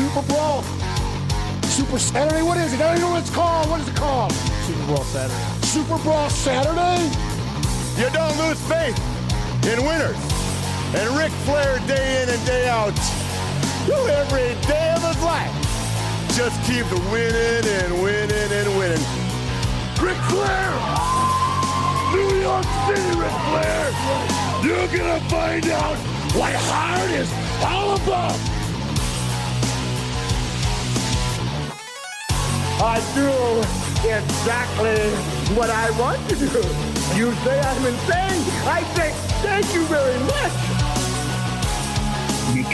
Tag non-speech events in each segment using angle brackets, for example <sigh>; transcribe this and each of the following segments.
Super Brawl. Super Saturday, what is it? I don't even know what it's called. What is it called? Super Bowl Saturday. Super Brawl Saturday? You don't lose faith in winners. And Ric Flair, day in and day out, every day of his life, just keep winning and winning and winning. Ric Flair! New York City, Ric Flair! You're gonna find out what hard is all about! I do exactly what I want to do. You say I'm insane. I say thank you very much. make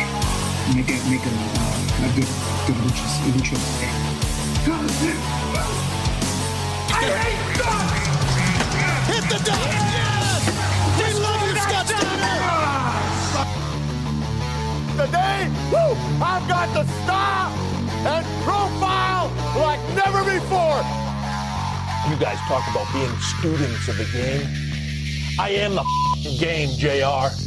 make a make a, uh, a good good lucha lucha thing. I hate God! Hit the deck! Yes! We love you, Scott Steiner! Today, woo, I've got the style and profile like never before. You guys talk about being students of the game. I am the game, JR.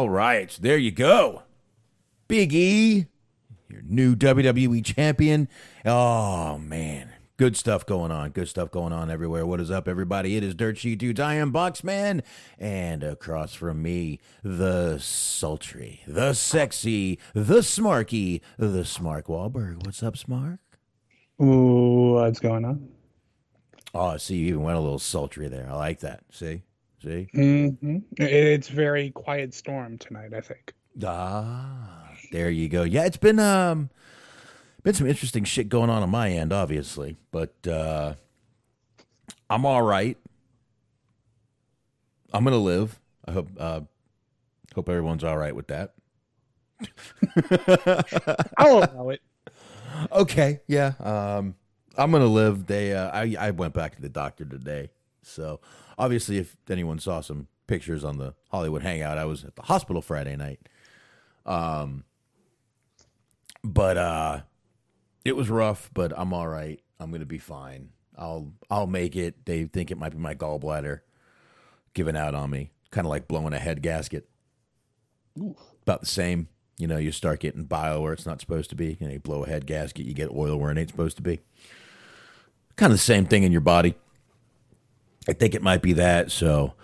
All right, there you go. Big E, your new WWE champion. Oh, man. Good stuff going on. Good stuff going on everywhere. What is up, everybody? It is Dirt Sheet Dudes. I am Boxman. And across from me, the sultry, the sexy, the smarky, the Smark Wahlberg. What's up, Smark? Ooh, what's going on? Oh, I see you even went a little sultry there. I like that. See? See? hmm It's very quiet storm tonight. I think. Ah, there you go. Yeah, it's been um been some interesting shit going on on my end, obviously, but uh I'm all right. I'm gonna live. I hope uh hope everyone's all right with that. <laughs> I'll allow it. Okay, yeah. Um I'm gonna live. They uh I I went back to the doctor today. So obviously if anyone saw some pictures on the Hollywood hangout, I was at the hospital Friday night. Um but uh it was rough, but I'm all right. I'm gonna be fine. I'll I'll make it. They think it might be my gallbladder giving out on me. Kind of like blowing a head gasket. About the same. You know, you start getting bile where it's not supposed to be. You know, you blow a head gasket, you get oil where it ain't supposed to be. Kind of the same thing in your body. I think it might be that. So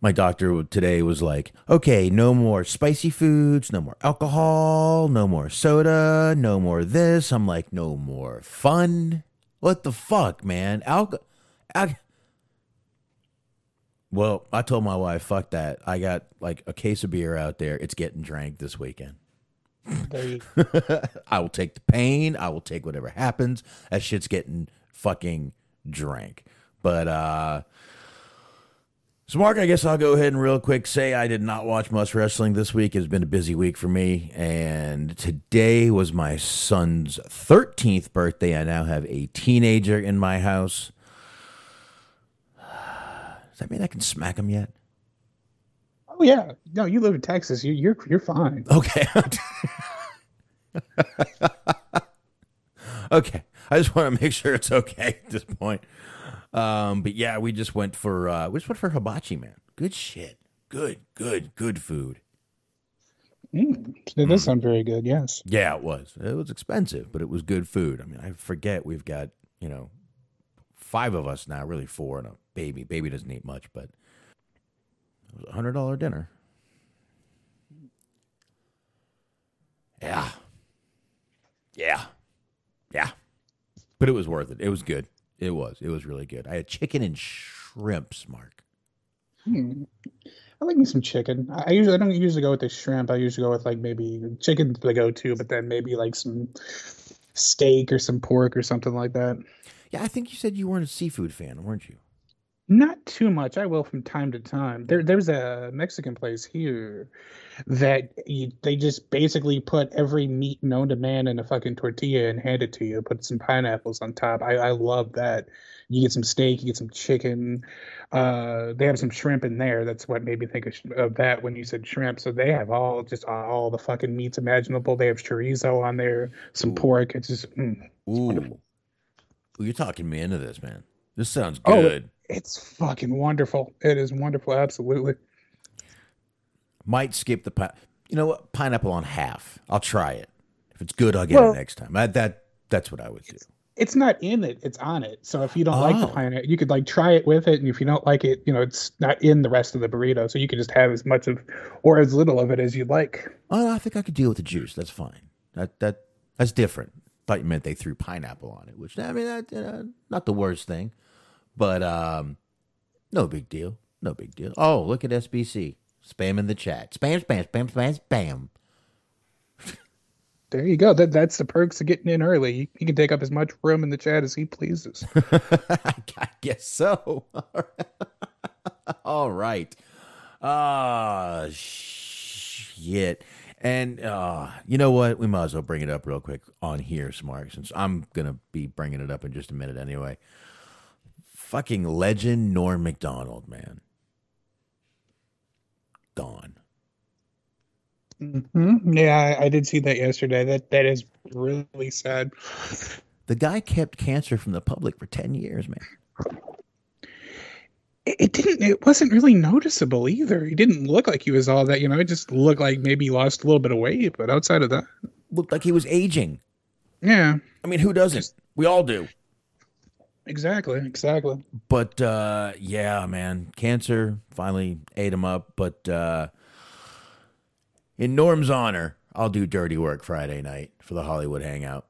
my doctor today was like, okay, no more spicy foods, no more alcohol, no more soda, no more this. I'm like, no more fun. What the fuck, man? Alcohol. Al- well, I told my wife, fuck that. I got like a case of beer out there. It's getting drank this weekend. <laughs> I will take the pain. I will take whatever happens. That shit's getting fucking drank. But uh so Mark, I guess I'll go ahead and real quick say I did not watch much wrestling this week. It's been a busy week for me, and today was my son's 13th birthday. I now have a teenager in my house. <sighs> Does that mean I can smack him yet? Oh yeah, no, you live in Texas. You, you're you're fine. Okay. <laughs> okay. I just want to make sure it's okay at this point. Um, but yeah, we just went for uh, we just went for hibachi, man. Good shit. Good, good, good food. Mm, it does sound very good. Yes. Yeah, it was. It was expensive, but it was good food. I mean, I forget we've got you know five of us now, really four, and a baby. Baby doesn't eat much, but it was a hundred dollar dinner. Yeah. Yeah. Yeah. But it was worth it. It was good. It was. It was really good. I had chicken and shrimps, Mark. Hmm. I like me some chicken. I usually I don't usually go with the shrimp. I usually go with like maybe chicken's the go to, but then maybe like some steak or some pork or something like that. Yeah, I think you said you weren't a seafood fan, weren't you? Not too much. I will from time to time. There, there's a Mexican place here that you, they just basically put every meat known to man in a fucking tortilla and hand it to you. Put some pineapples on top. I, I love that. You get some steak, you get some chicken. Uh, they have some shrimp in there. That's what made me think of, sh- of that when you said shrimp. So they have all just all the fucking meats imaginable. They have chorizo on there, some pork. It's just mm, Ooh. Ooh, you're talking me into this, man. This sounds Oh, good. it's fucking wonderful. It is wonderful. Absolutely. Might skip the pi- You know what? Pineapple on half. I'll try it. If it's good, I'll get Well- it next time. I, that that's what I would do. it's not in it it's on it so if you don't like the Oh. pineapple you could like try it with it and if you don't like it you know it's not in the rest of the burrito so you could just have as much of or as little of it as you'd like Oh, I think I could deal with the juice. That's fine. That that that's different. Thought you meant they threw pineapple on it, which I mean, that, uh, not the worst thing, but um, no big deal. No big deal. Oh, look at SBC spam in the chat. Spam, spam, spam, spam, spam. there you go that, that's the perks of getting in early he, can take up as much room in the chat as he pleases <laughs> I guess so. <laughs> All right. Ah, shit. And uh, you know what? We might as well bring it up real quick on here, Smark, since I'm gonna be bringing it up in just a minute anyway. Fucking legend Norm Macdonald, man. Gone. hmm yeah I, I did see that yesterday that that is really sad The guy kept cancer from the public for ten years, man. it, it didn't it wasn't really noticeable either he didn't look like he was all that you know it just looked like maybe he lost a little bit of weight but outside of that Looked like he was aging. yeah I mean, who doesn't? We all do. Exactly exactly But uh, yeah, man, cancer finally ate him up. But uh, in Norm's honor, I'll do dirty work Friday night for the Hollywood Hangout.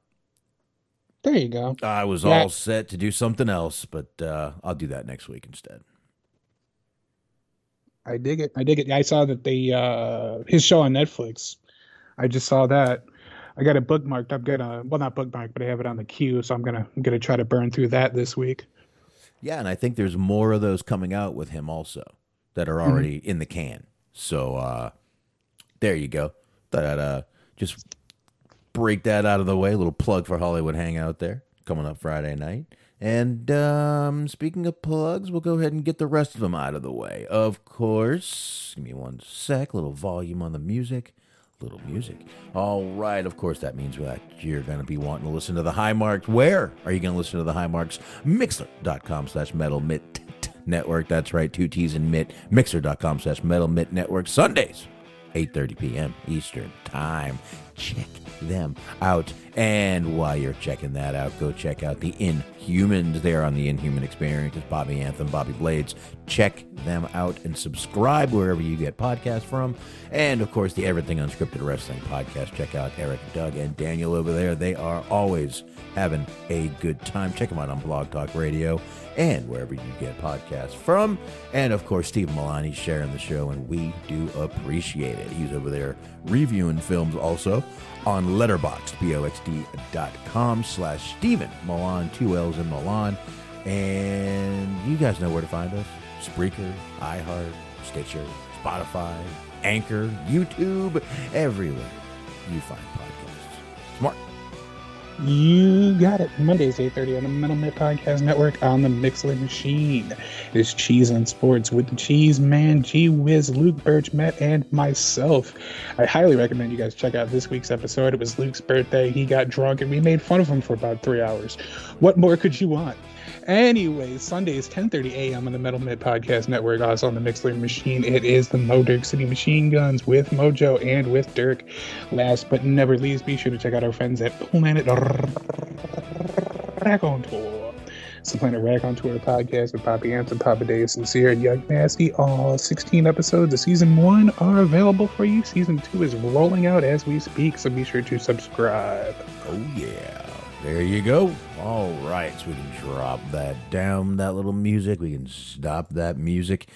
there you go I was Yeah. all set to do something else, but uh, I'll do that next week instead. I dig it. I dig it. I saw that the uh his show on Netflix. I just saw that. I got it bookmarked. I'm gonna well not bookmarked, but I have it on the queue, so I'm gonna I'm gonna try to burn through that this week. Yeah, and I think there's more of those coming out with him also that are already in the can. So uh, there you go. I'd uh, just break that out of the way. A little plug for Hollywood Hangout there coming up Friday night. And um, speaking of plugs, we'll go ahead and get the rest of them out of the way. Of course, give me one sec. Little volume on the music. Little music. All right. Of course, that means that you're going to be wanting to listen to the High Marks. Where are you going to listen to the High Marks? Mixlr.com slash metal mitt network. That's right. Two T's and mitt. Mixer.com slash metal mitt network. Sundays, 8.30 p.m. Eastern Time. Check them out. And while you're checking that out, go check out the Inhumans there on the Inhuman Experience. It's Bobby Anthem, Bobby Blades. Check them out and subscribe wherever you get podcasts from. And of course, the Everything Unscripted Wrestling podcast. Check out Eric, Doug, and Daniel over there. They are always having a good time. Check them out on Blog Talk Radio and wherever you get podcasts from. And of course, Steve Milani sharing the show, and we do appreciate it. He's over there reviewing films also on Letterboxd, B-O-X-D dot com slash Stephen Milan, two L's in Milan. And you guys know where to find us Spreaker, iHeart, Stitcher, Spotify, Anchor, YouTube, everywhere you find. You got it. Mondays, 8.30 on the Metal Mitt Podcast Network on the Mixlr Machine. It's Cheese on Sports with the Cheese Man, G Wiz, Luke Birch, Matt, and myself. I highly recommend you guys check out this week's episode. It was Luke's birthday. He got drunk and we made fun of him for about three hours. What more could you want? Anyways, Sunday Sundays, 10.30 a.m. on the Metal Mitt Podcast Network, also on the Mixlr Machine. It is the Mo Dirk City Machine Guns with Mojo and with Dirk. Last but never least, be sure to check out our friends at Planet Rack on Tour. It's the Planet Rack on Tour podcast with Poppy Anson, Papa Sincere, and Young Nasty. All 16 episodes of season one are available for you. Season two is rolling out as we speak, so be sure to subscribe. Oh, yeah. There you go. All right, so we can drop that down, that little music. We can stop that music.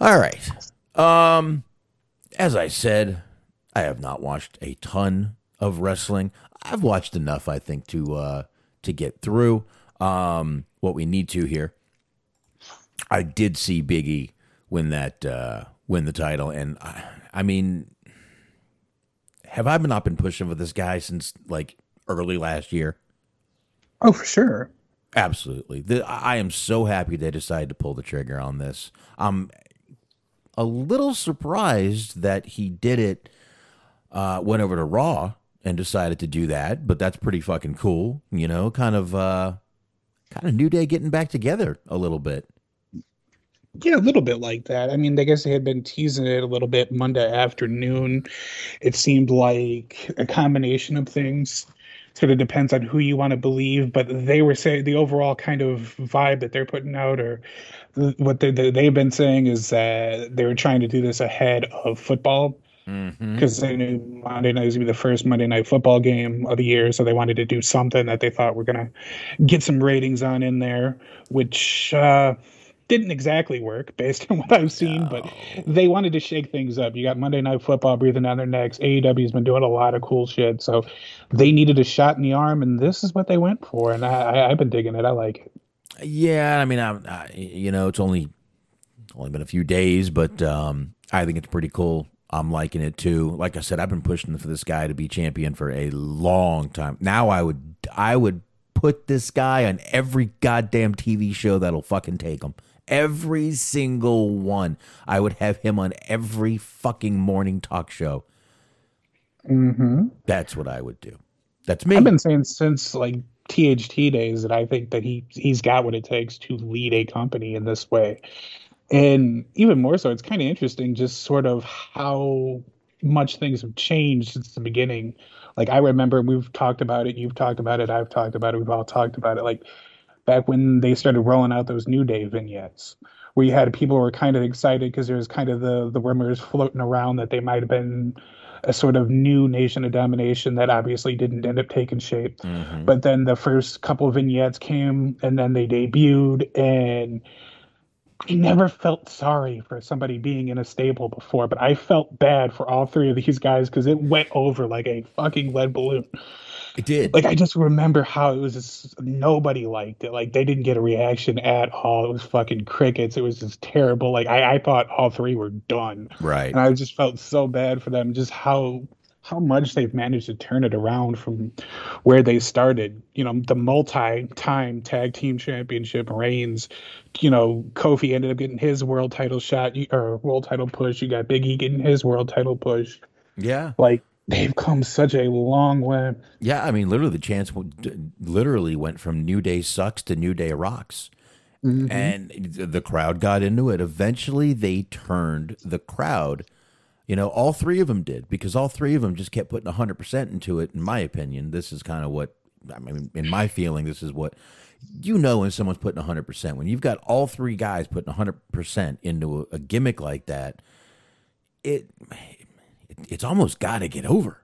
All right. Um, as I said, I have not watched a ton of wrestling. I've watched enough, I think, to uh to get through um what we need to here. I did see Biggie win that uh win the title, and I, I mean, have I not been pushing for this guy since like early last year? Oh, for sure. Absolutely. The, I am so happy they decided to pull the trigger on this. I'm a little surprised that he did it, uh, went over to Raw and decided to do that, but that's pretty fucking cool. You know, kind of, uh, kind of New Day getting back together a little bit. Yeah, a little bit like that. I mean, I guess they had been teasing it a little bit Monday afternoon. It seemed like a combination of things. Sort of depends on who you want to believe, but they were saying the overall kind of vibe that they're putting out, or what they, they've been saying, is that they were trying to do this ahead of football. Because they knew Monday night was gonna be the first Monday night football game of the year, so they wanted to do something that they thought were gonna get some ratings on in there, which uh, didn't exactly work <laughs> based on what I've seen. But they wanted to shake things up. You got Monday night football breathing down their necks. AEW's been doing a lot of cool shit, so they needed a shot in the arm, and this is what they went for. And I, I've been digging it. I like it. Yeah, I mean, I, I, you know, it's only only been a few days, but um, I think it's pretty cool. I'm liking it too. Like I said, I've been pushing for this guy to be champion for a long time. Now I would I would put this guy on every goddamn TV show that'll fucking take him. Every single one. I would have him on every fucking morning talk show. Mm-hmm. That's what I would do. That's me. I've been saying since like THT days that I think that he he's got what it takes to lead a company in this way. And even more so, it's kind of interesting just sort of how much things have changed since the beginning. Like I remember we've talked about it, you've talked about it, I've talked about it, we've all talked about it. Like back when they started rolling out those New Day vignettes, where you had people who were kind of excited because there was kind of the the rumors floating around that they might have been a sort of new nation of domination that obviously didn't end up taking shape. Mm-hmm. But then the first couple of vignettes came and then they debuted and I never felt sorry for somebody being in a stable before, but I felt bad for all three of these guys because it went over like a fucking lead balloon. It did. Like I just remember how it was just nobody liked it. Like they didn't get a reaction at all. It was fucking crickets. It was just terrible. Like I, I thought all three were done. right. And I just felt so bad for them, just how how much they've managed to turn it around from where they started. You know, the multi-time tag team championship reigns. You know, Kofi ended up getting his world title shot or world title push. You got Big E getting his world title push. yeah. Like they've come such a long way. Yeah, I mean, literally, the chance literally went from New Day sucks to New Day rocks, mm-hmm. and the crowd got into it. Eventually, they turned the crowd. You know, all three of them did because all three of them just kept putting hundred percent into it. In my opinion, this is kind of what I mean. In my feeling, this is what you know when someone's putting hundred percent. When you've got all three guys putting hundred percent into a, a gimmick like that, it it's almost got to get over.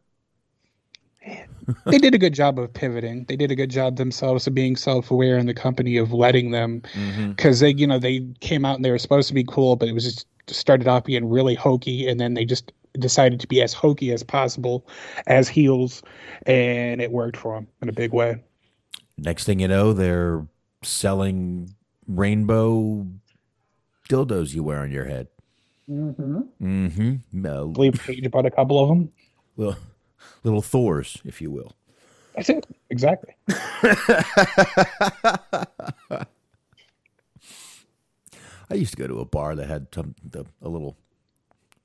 they did a good job of pivoting. They did a good job themselves of being self-aware in the company of letting them, mm-hmm. because they, you know, they came out and they were supposed to be cool, but it was just started off being really hokey, and then they just decided to be as hokey as possible as heels, and it worked for them in a big way. next thing you know, they're selling rainbow dildos you wear on your head. Mm-hmm. Mm-hmm. I believe Paige bought a couple of them. little, little Thors, if you will. That's it. Exactly. <laughs> I used to go to a bar that had some, the, a little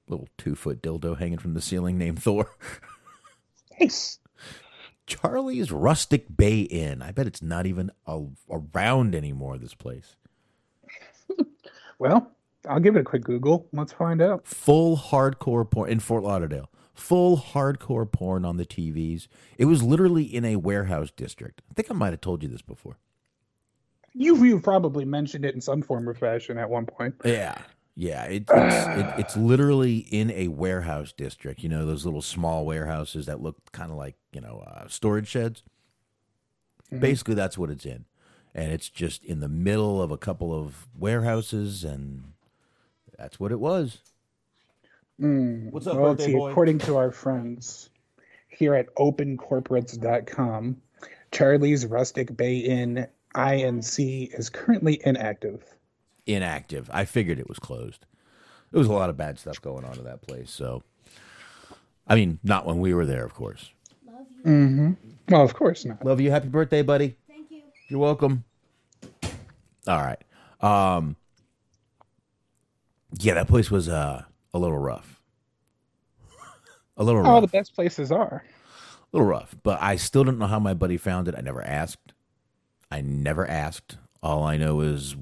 little two foot dildo hanging from the ceiling named Thor. <laughs> Nice. Charlie's Rustic Bay Inn. I bet it's not even a, around anymore. This place. <laughs> Well, I'll give it a quick Google. Let's find out. Full hardcore porn in Fort Lauderdale. Full hardcore porn on the TVs. It was literally in a warehouse district. I think I might have told you this before. You you probably mentioned it in some form or fashion at one point. Yeah. Yeah, it, it's it, it's literally in a warehouse district. You know those little small warehouses that look kind of like you know uh, storage sheds. Basically, that's what it's in, and it's just in the middle of a couple of warehouses, and that's what it was. What's up, Well, birthday see. boy? According to our friends here at opencorporates.com, Charlie's Rustic Bay Inn INC is currently inactive. Inactive. I figured it was closed. There was a lot of bad stuff going on in that place. So, I mean, not when we were there, of course. Mm hmm. Well, of course not. Love you. Happy birthday, buddy. Thank you. You're welcome. All right. Um Yeah, that place was uh a little rough. A little rough. All rough. the best places are. A little rough, but I still don't know how my buddy found it. I never asked. I never asked. All I know is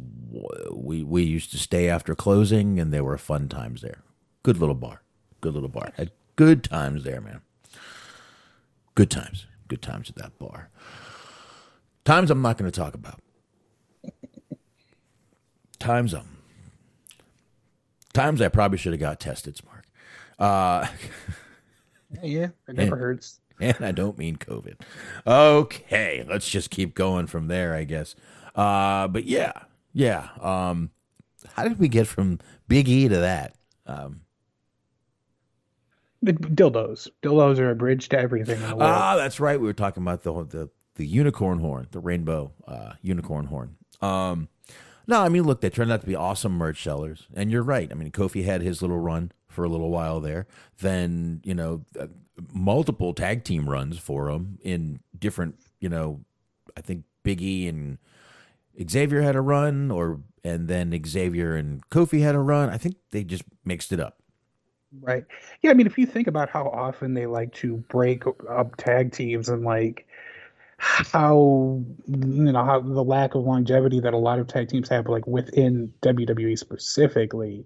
we we used to stay after closing and there were fun times there. Good little bar. Good little bar. Had good times there, man. Good times. Good times at that bar. Times I'm not going to talk about. Times um times I probably should have got tested, Smark. Uh Yeah, it <laughs> never Yeah. hurts. and I don't mean COVID. Okay, let's just keep going from there, I guess. Uh, but yeah, yeah. Um, how did we get from Big E to that? Um, The dildos. Dildos are a bridge to everything in the world. ah, that's right. We were talking about the the the unicorn horn, the rainbow uh, unicorn horn. Um, no, I mean, look, they turned out to be awesome merch sellers, and you're right. I mean, Kofi had his little run for a little while there. Then you know, uh, multiple tag team runs for him in different. You know, I think Big E and Xavier had a run, or and then Xavier and Kofi had a run. I think they just mixed it up. Right. Yeah, I mean, if you think about how often they like to break up tag teams and like how you know how the lack of longevity that a lot of tag teams have, like within WWE specifically,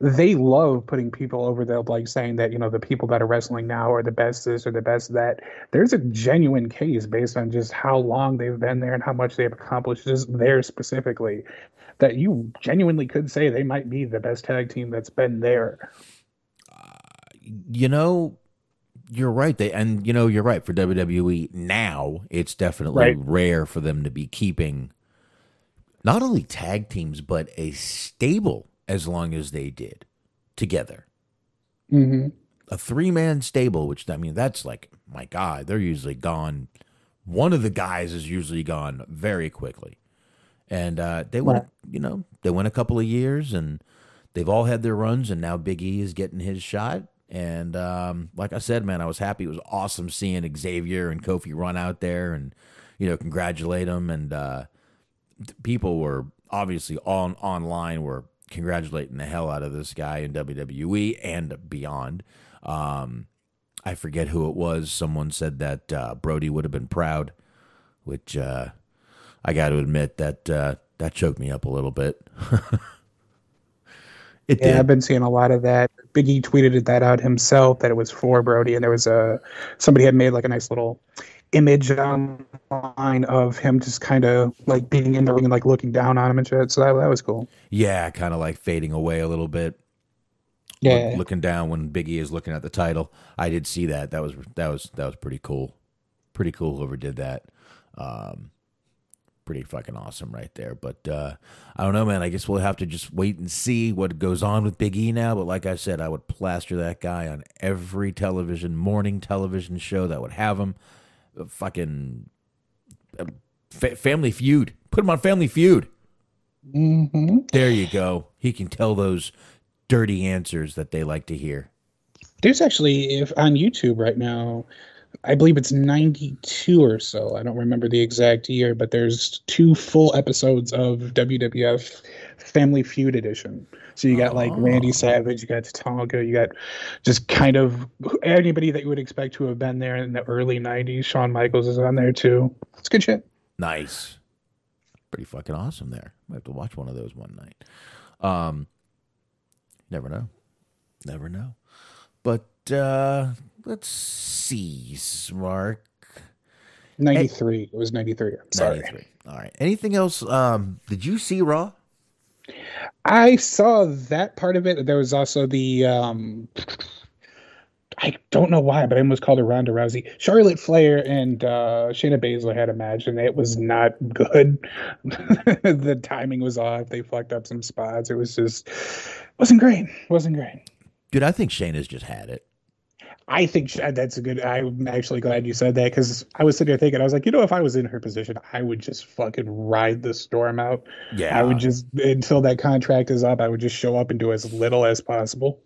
they love putting people over there, like saying that you know the people that are wrestling now are the best this or the best that. There's a genuine case based on just how long they've been there and how much they've accomplished just there specifically. That you genuinely could say they might be the best tag team that's been there. Uh, you know, you're right. They and you know you're right for WWE now. It's definitely Right. rare for them to be keeping not only tag teams but a stable as long as they did together. Mm-hmm. A three man stable, which I mean that's like my God, they're usually gone. One of the guys is usually gone very quickly, and uh, they went. You know, they went a couple of years and they've all had their runs, and now Big E is getting his shot. And um, like I said, man, I was happy. It was awesome seeing Xavier and Kofi run out there and you know congratulate them. And uh, people were obviously on online were congratulating the hell out of this guy in WWE and beyond. Um, I forget who it was. Someone said that uh, Brody would have been proud, which uh, I got to admit that uh, that choked me up a little bit. <laughs> it Yeah, did. I've been seeing a lot of that. Biggie tweeted that out himself that it was for Brody, and there was a somebody had made like a nice little image online of him just kind of like being in the ring and like looking down on him and shit. So that that was cool. Yeah, kind of like fading away a little bit. Yeah, Look- looking down when Biggie is looking at the title. I did see that. That was that was that was pretty cool. Pretty cool whoever did that. Um pretty fucking awesome right there. But uh I don't know, man. I guess we'll have to just wait and see what goes on with Big E now. But like I said, I would plaster that guy on every television, morning television show that would have him. Uh, Fucking uh, fa- Family Feud Put him on Family Feud. hmm There you go. He can tell those dirty answers that they like to hear. There's actually, if on YouTube right now, I believe it's 92 or so. I don't remember the exact year, but there's two full episodes of WWF Family Feud edition. So you got like Randy Savage, you got Tonga, you got just kind of anybody that you would expect to have been there in the early 90s. Shawn Michaels is on there too. It's good shit. Nice. Pretty fucking awesome there. I have to watch one of those one night. Um never know. Never know. But uh let's see, Mark. 93. It was 93. I'm sorry. 93. All right. Anything else? Um, did you see Raw? I saw that part of it. There was also the um I don't know why, but I almost called her Ronda Rousey. Charlotte Flair and uh Shayna Baszler had a match and it was not good. <laughs> the timing was off. They fucked up some spots. It was just wasn't great. Wasn't great. Dude, I think Shayna's just had it. I think that's a good. I'm actually glad you said that because I was sitting there thinking, I was like, you know, if I was in her position, I would just fucking ride the storm out. Yeah. I would just until that contract is up, I would just show up and do as little as possible.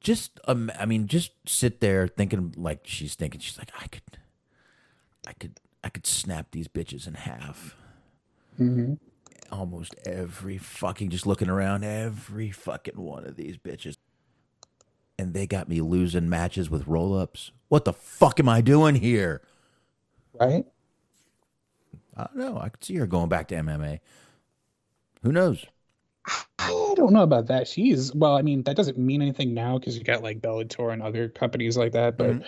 Just um, I mean, just sit there thinking like she's thinking. She's like, I could, I could, I could snap these bitches in half. Mhm. Almost every fucking just looking around, every fucking one of these bitches, and they got me losing matches with roll ups. What the fuck am I doing here? Right? I don't know. I could see her going back to MMA. Who knows? I don't know about that. She's well. I mean, that doesn't mean anything now because you got like Bellator and other companies like that. But mm-hmm.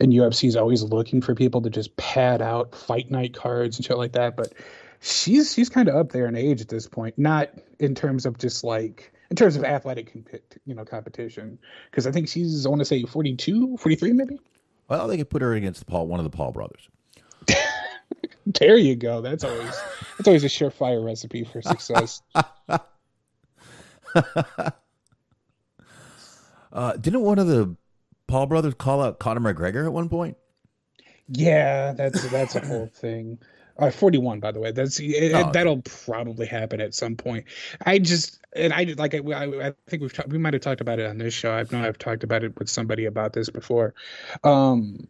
and UFC is always looking for people to just pad out fight night cards and shit like that. But she's she's kind of up there in age at this point. Not in terms of just like in terms of athletic you know competition because I think she's I want to say 42, 43 maybe. Well, they could put her against the Paul, one of the Paul brothers. <laughs> There you go. That's always that's always a surefire recipe for success. <laughs> Uh, didn't one of the Paul brothers call out Conor McGregor at one point? Yeah, that's that's a whole thing. Uh, 41, by the way. That's it, Oh, that'll probably happen at some point. I just and I like I, I, I think we've talked, we might have talked about it on this show. I know I've talked about it with somebody about this before. Um,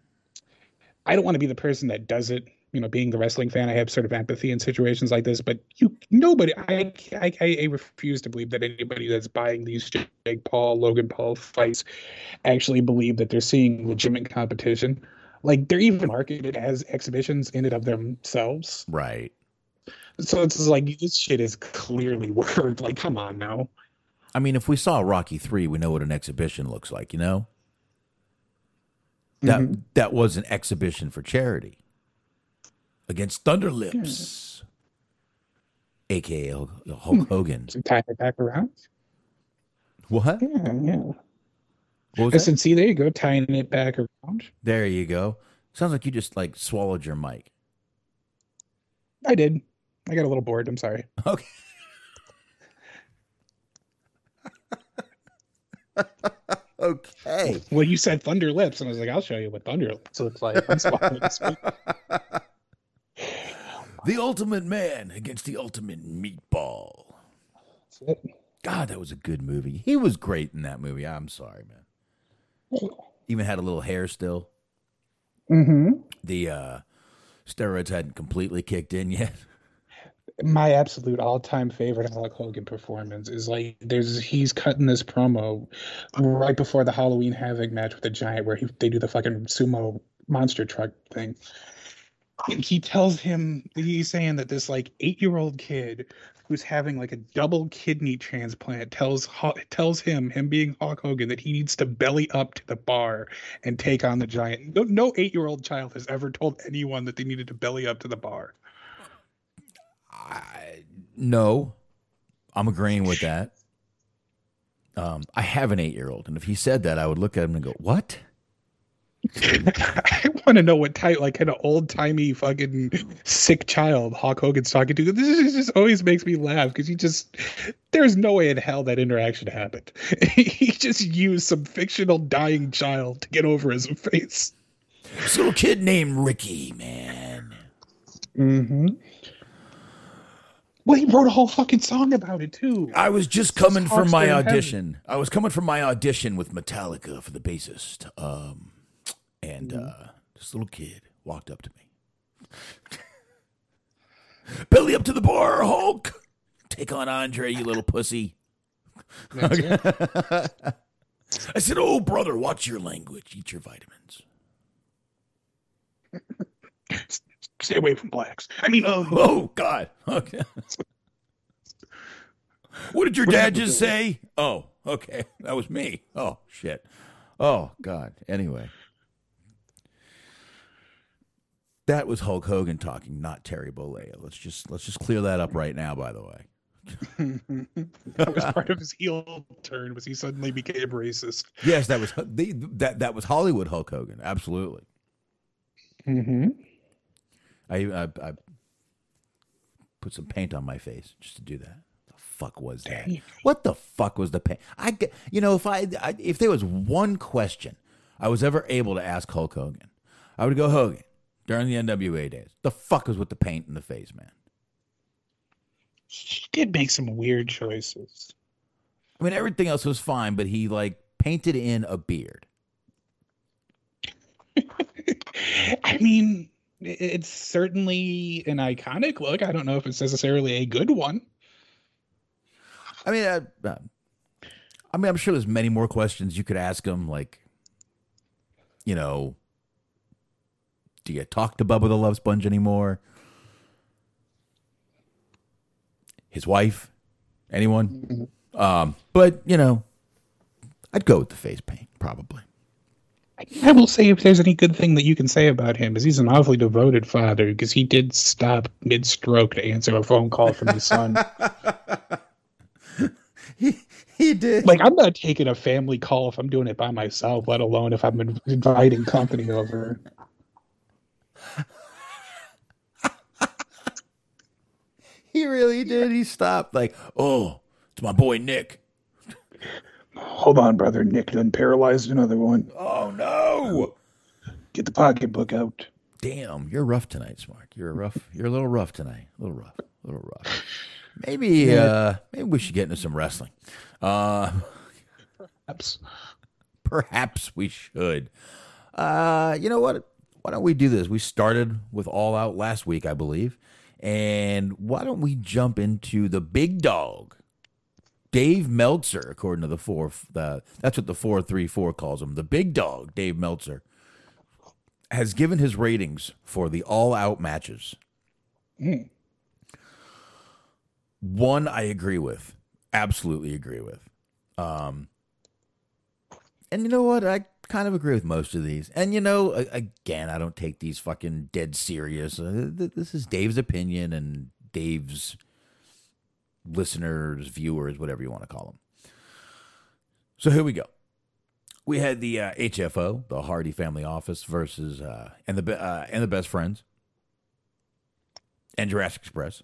I don't want to be the person that does it. You know, being the wrestling fan, I have sort of empathy in situations like this. But you, nobody, I, I, I refuse to believe that anybody that's buying these Jake Paul, Logan Paul fights actually believe that they're seeing legitimate competition. Like they're even marketed as exhibitions in and of themselves. Right. So it's like this shit is clearly <laughs> word. Like, come on now. I mean, if we saw Rocky three, we know what an exhibition looks like. You know, that mm-hmm. that was an exhibition for charity against Thunder Lips, aka Hulk Hulk hmm. Hogan. Tie it back around. What? Yeah, yeah. What was I that? see, there you go, tying it back around. There you go. Sounds like you just like swallowed your mic. I did. I got a little bored. I'm sorry. <laughs> Okay. <laughs> okay. Well, you said Thunder Lips, and I was like, I'll show you what Thunder Lips looks like. I'm swallowing this week. <laughs> The Ultimate Man against the Ultimate Meatball. That's it. God, that was a good movie. He was great in that movie. I'm sorry, man. Even had a little hair still. Mm-hmm. The uh, steroids hadn't completely kicked in yet. <laughs> my absolute all-time favorite Hulk Hogan performance is like there's he's cutting this promo right before the Halloween Havoc match with the Giant where he, they do the fucking sumo monster truck thing. And he tells him he's saying that this like eight-year-old kid who's having like a double kidney transplant tells tells him him being Hulk Hogan that he needs to belly up to the bar and take on the Giant. No, no eight-year-old child has ever told anyone that they needed to belly up to the bar. I, no, I'm agreeing with that. Um, I have an eight year old, and if he said that, I would look at him and go, "What?" <laughs> I want to know what type, like, kind of old timey fucking sick child Hulk Hogan's talking to. This is just always makes me laugh because he just, there's no way in hell that interaction happened. <laughs> he just used some fictional dying child to get over his face. This little kid named Ricky, man. Mm-hmm. Well, he wrote a whole fucking song about it too. I was just coming from my in Heaven. audition. I was coming from my audition with Metallica for the bassist. Um, and uh, this little kid walked up to me. <laughs> Billy up to the bar, Hulk. Take on Andre, you little pussy. <laughs> <laughs> I said, "Oh, brother, watch your language. Eat your vitamins." Stay away from blacks. I mean, uh, Oh God. Okay. what did your dad just say? Oh, okay. That was me. Oh shit. Oh God. Anyway. That was Hulk Hogan talking, not Terry Bollea. Let's just let's just clear that up right now, by the way. <laughs> that was part of his heel turn. Was he suddenly became racist? Yes, that was the, that that was Hollywood Hulk Hogan. Absolutely. Mm-hmm. I, I I put some paint on my face just to do that. The fuck was that? Damn. What the fuck was the paint? I get- you know if I, I if there was one question I was ever able to ask Hulk Hogan, I would go Hogan during the NWA days. The fuck was with the paint in the face, man? He did make some weird choices. I mean everything else was fine, but he like painted in a beard. <laughs> I mean, it's certainly an iconic look. I don't know if it's necessarily a good one. I mean, uh, uh, I mean, I'm sure there's many more questions you could ask him, like, you know, do you talk to Bubba the Love Sponge anymore? His wife, anyone? Um, but you know, I'd go with the face paint probably. I will say, if there's any good thing that you can say about him, is he's an awfully devoted father because he did stop mid-stroke to answer a phone call from his son. <laughs> He he did. like, I'm not taking a family call if I'm doing it by myself, let alone if I'm inviting company over. <laughs> He really did. He stopped. Like, oh, it's my boy Nick. Hold on, brother. Nick done paralyzed another one. Oh no. Get the pocketbook out. Damn, you're rough tonight, Smark. You're a rough. You're a little rough tonight. A little rough. A little rough. Maybe, uh, maybe we should get into some wrestling. Uh, Perhaps. <laughs> perhaps we should. Uh, you know what? Why don't we do this? We started with All Out last week, I believe, and why don't we jump into the big dog, Dave Meltzer, according to the four. The, that's what the four three four calls him. The big dog, Dave Meltzer, has given his ratings for the All Out matches. One I agree with, absolutely agree with. Um, and you know what? I kind of agree with most of these. And you know, again, I don't take these fucking dead serious. Uh, th- This is Dave's opinion and Dave's listeners, viewers, whatever you want to call them. So here we go. We had the uh, HFO, the Hardy Family Office, versus uh, and the uh, and the Best Friends, and Jurassic Express.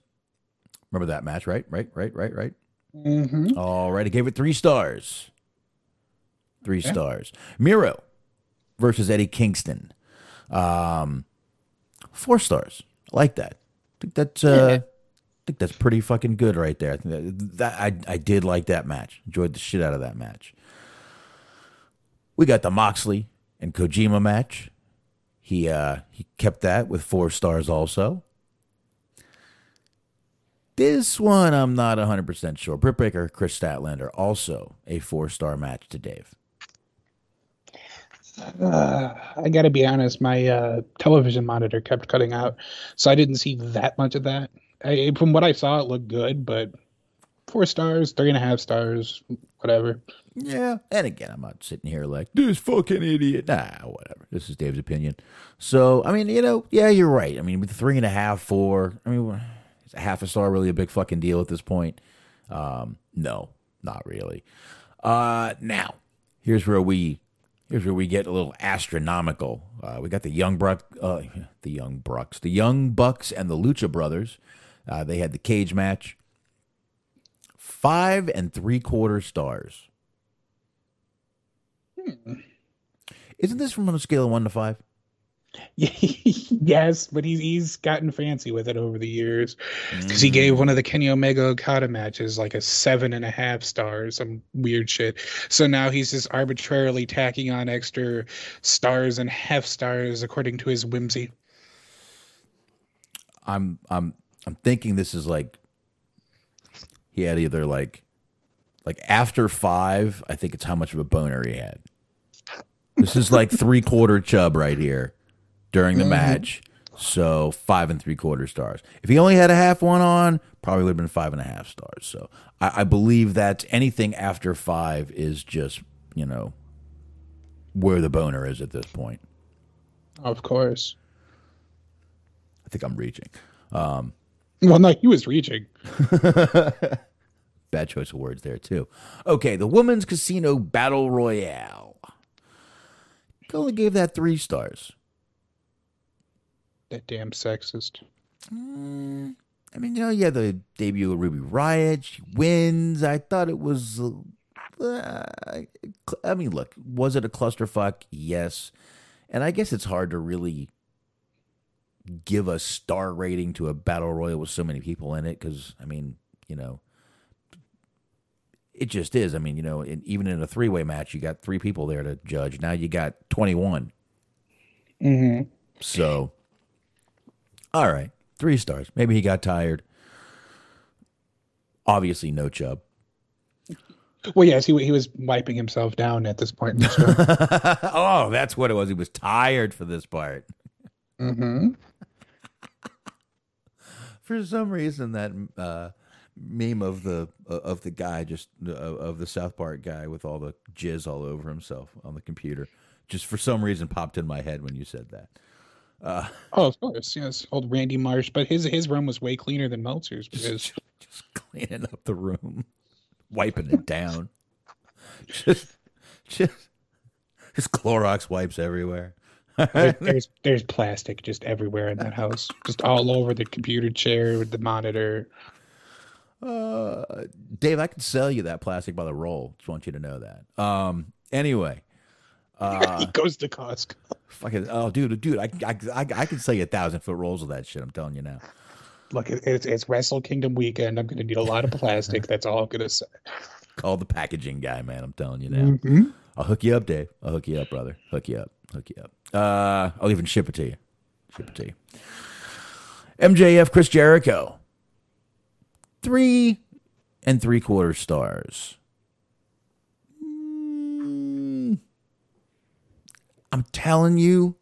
Remember that match, right? Right, right, right, right. Mm-hmm. All right, I gave it three stars. Three stars. Miro versus Eddie Kingston. Um, four stars. I like that. I think that's uh, I think that's pretty fucking good right there. I think that, that I I did like that match. Enjoyed the shit out of that match. We got the Moxley and Kojima match. He uh he kept that with four stars also. This one, I'm not 100% sure. Britt Baker, Kris Statlander, also a four star match to Dave. Uh, I got to be honest, my uh, television monitor kept cutting out, so I didn't see that much of that. I, from what I saw, it looked good, but four stars, three and a half stars, whatever. Yeah. And again, I'm not sitting here like, this fucking idiot. Nah, whatever. This is Dave's opinion. So, I mean, you know, yeah, you're right. I mean, with three and a half, four, I mean, is a half a star really a big fucking deal at this point? Um, no, not really. Uh, now, here's where we. Here's where we get a little astronomical. Uh, we got the young Bruck, uh, the young Brucks, the young Bucks, and the Lucha Brothers. Uh, they had the cage match. Five and three quarter stars. Isn't this from on a scale of one to five? <laughs> yes, but he's he's gotten fancy with it over the years because he gave mm. one of the Kenny Omega Okada matches like a seven and a half stars, some weird shit. So now he's just arbitrarily tacking on extra stars and half stars according to his whimsy. I'm I'm I'm thinking this is like he had either like like after five, I think it's how much of a boner he had. This is like <laughs> three quarter chub right here during the match. So five and three quarter stars. If he only had a half one on, probably would have been five and a half stars. So I, I believe that anything after five is just, you know, where the boner is at this point. Of course. I think I'm reaching. Um, Well, no, he was reaching. <laughs> Bad choice of words there too. Okay, the women's casino battle royale. Only gave that three stars. That damn sexist. I mean, you know, yeah, the debut of Ruby Riott, she wins. I thought it was. Uh, I mean, look, was it a clusterfuck? Yes, and I guess it's hard to really give a star rating to a battle royal with so many people in it because, I mean, you know, it just is. I mean, you know, in, even in a three way match, you got three people there to judge. Now you got twenty one. Mm-hmm. So, all right, three stars. Maybe he got tired. Obviously, no chub. Well, yes, he he was wiping himself down at this point. In the <laughs> oh, that's what it was. He was tired for this part. mm-hmm. For some reason, that uh, meme of the uh, of the guy just uh, of the South Park guy with all the jizz all over himself on the computer, just for some reason popped in my head when you said that. Uh, Oh, of course, yes, old Randy Marsh, but his his room was way cleaner than Meltzer's because <laughs> just cleaning up the room, wiping it down, <laughs> just just just Clorox wipes everywhere. there, <laughs> there's there's plastic just everywhere in that house, just all over the computer chair with the monitor. Uh, Dave, I can sell you that plastic by the roll. Just want you to know that. Um, anyway, <laughs> uh, he goes to Costco. fucking oh, dude, dude, I I I, I can sell you a thousand foot rolls of that shit. I'm telling you now. Look, it's it's Wrestle Kingdom weekend. I'm going to need a lot of plastic. <laughs> That's all I'm going to say. Call the packaging guy, man. I'm telling you now. Mhm. I'll hook you up, Dave. I'll hook you up, brother. Hook you up. Hook you up. Uh, I'll even ship it to you. Ship it to you. MJF Chris Jericho. Three and three quarter stars. I'm telling you,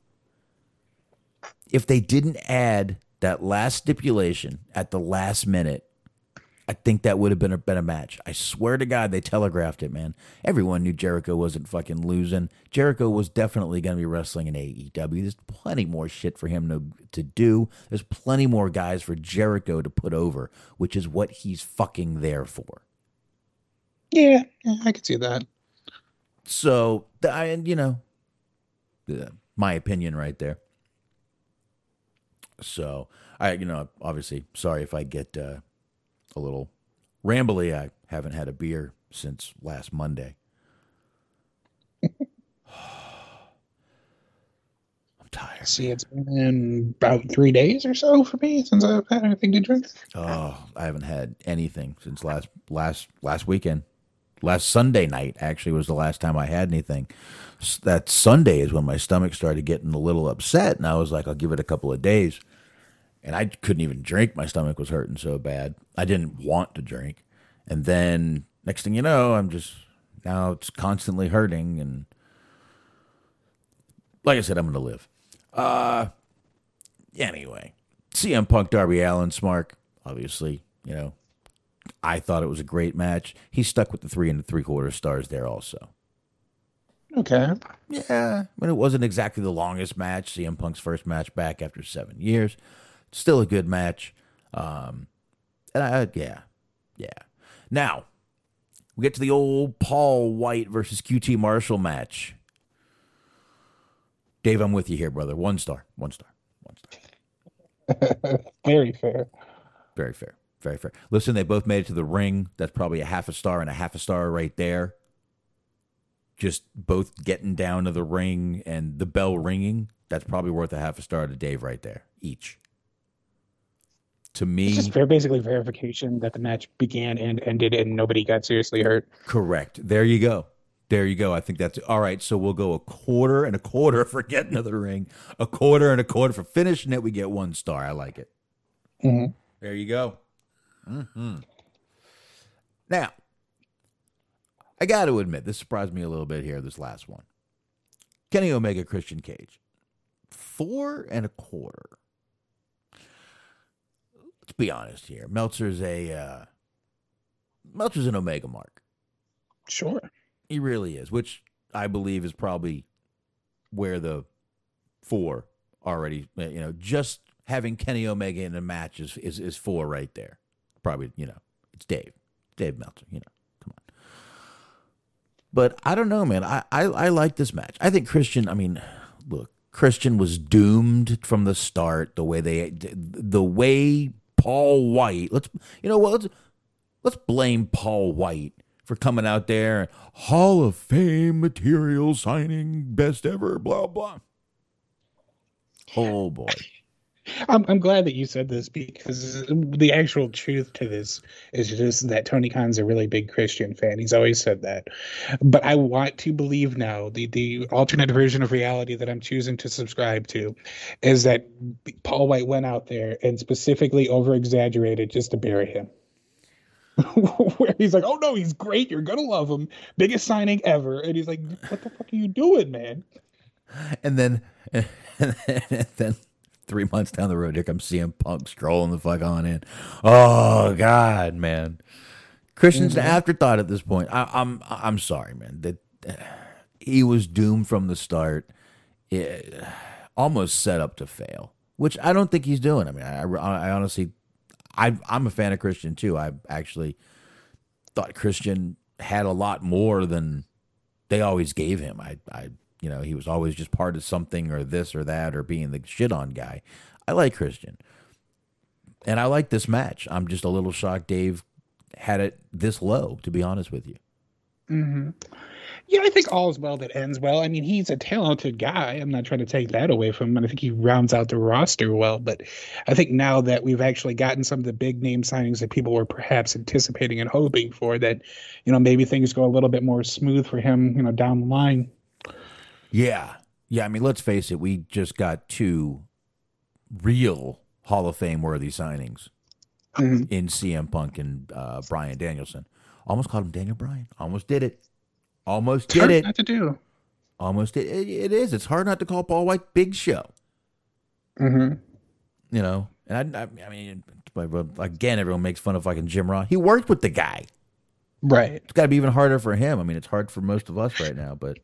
if they didn't add that last stipulation at the last minute, I think that would have been a better match. I swear to God, they telegraphed it, man. Everyone knew Jericho wasn't fucking losing. Jericho was definitely going to be wrestling in AEW. There's plenty more shit for him to, to do. There's plenty more guys for Jericho to put over, which is what he's fucking there for. Yeah, yeah, I can see that. So, I, and you know, uh, my opinion right there. So, I, you know, obviously, sorry if I get uh, a little rambly. I haven't had a beer since last Monday. <sighs> I'm tired. See, it's been about three days or so for me since I've had anything to drink. Oh, I haven't had anything since last last last weekend. Last Sunday night actually was the last time I had anything. That Sunday is when my stomach started getting a little upset, and I was like, I'll give it a couple of days. And I couldn't even drink. My stomach was hurting so bad. I didn't want to drink. And then next thing you know, I'm just now it's constantly hurting. And like I said, I'm going to live. Uh, anyway, CM Punk, Darby Allin, Smark, obviously, you know, I thought it was a great match. He stuck with the three and the three quarter stars there also. Okay. Yeah, I mean, it wasn't exactly the longest match. CM Punk's first match back after seven years. Still a good match. Um, and I, yeah, yeah. Now, we get to the old Paul White versus QT Marshall match. Dave, I'm with you here, brother. One star. One star. One star. <laughs> Very fair. Very fair. Very fair. Listen, they both made it to the ring. That's probably a half a star and a half a star right there. Just both getting down to the ring and the bell ringing. That's probably worth a half a star to Dave right there, each. To me, It's just basically verification that the match began and ended and nobody got seriously hurt. correct. There you go. There you go. I think that's all right. So we'll go a quarter and a quarter <laughs> for getting to the ring, a quarter and a quarter for finishing it. We get one star. I like it. Mhm. There you go. Hmm Now, I got to admit, this surprised me a little bit here. This last one, Kenny Omega, Christian Cage, four and a quarter. Let's be honest here. Meltzer's a uh, Meltzer's an Omega mark. Sure. He really is, which I believe is probably where the four already, you know, just having Kenny Omega in a match is, is, is four right there. Probably, you know, it's Dave, Dave Meltzer, you know, come on. But I don't know, man. I, I, I like this match. I think Christian, I mean, look, Christian was doomed from the start. The way they, the way Paul White, let's, you know what, let's, let's blame Paul White for coming out there, Hall of Fame material signing, best ever, blah blah. Oh boy, I'm, I'm glad that you said this because the actual truth to this is just that Tony Khan's a really big Christian fan. He's always said that. But I want to believe now the, the alternate version of reality that I'm choosing to subscribe to is that Paul White went out there and specifically over exaggerated just to bury him. <laughs> Where he's like, oh no, he's great. You're going to love him. Biggest signing ever. And he's like, what the fuck are you doing, man? and then <laughs> and then three months down the road, here comes CM Punk strolling the fuck on in. Oh God, man, Christian's an mm-hmm. afterthought at this point. I, I'm I'm sorry, man. That uh, he was doomed from the start. It, uh, almost set up to fail, which I don't think he's doing. I mean, I, I honestly, I, I'm a fan of Christian too. I actually thought Christian had a lot more than they always gave him. I, I, you know, he was always just part of something or this or that or being the shit on guy. I like Christian, and I like this match. I'm just a little shocked Dave had it this low. To be honest with you. Mm-hmm. Yeah, I think all is well that ends well. I mean, he's a talented guy. I'm not trying to take that away from him. And I think he rounds out the roster well. But I think now that we've actually gotten some of the big name signings that people were perhaps anticipating and hoping for, that, you know, maybe things go a little bit more smooth for him, you know, down the line. Yeah. Yeah. I mean, let's face it, we just got two real Hall of Fame worthy signings Mhm. in CM Punk and uh, Bryan Danielson. Almost called him Daniel Bryan. Almost did it. Almost It's did hard it. not to do. Almost did it. It is. It's hard not to call Paul White Big Show. Mm-hmm. You know, and I, I, I mean, again, everyone makes fun of fucking Jim Ross. He worked with the guy. Right. It's got to be even harder for him. I mean, it's hard for most of us right now, but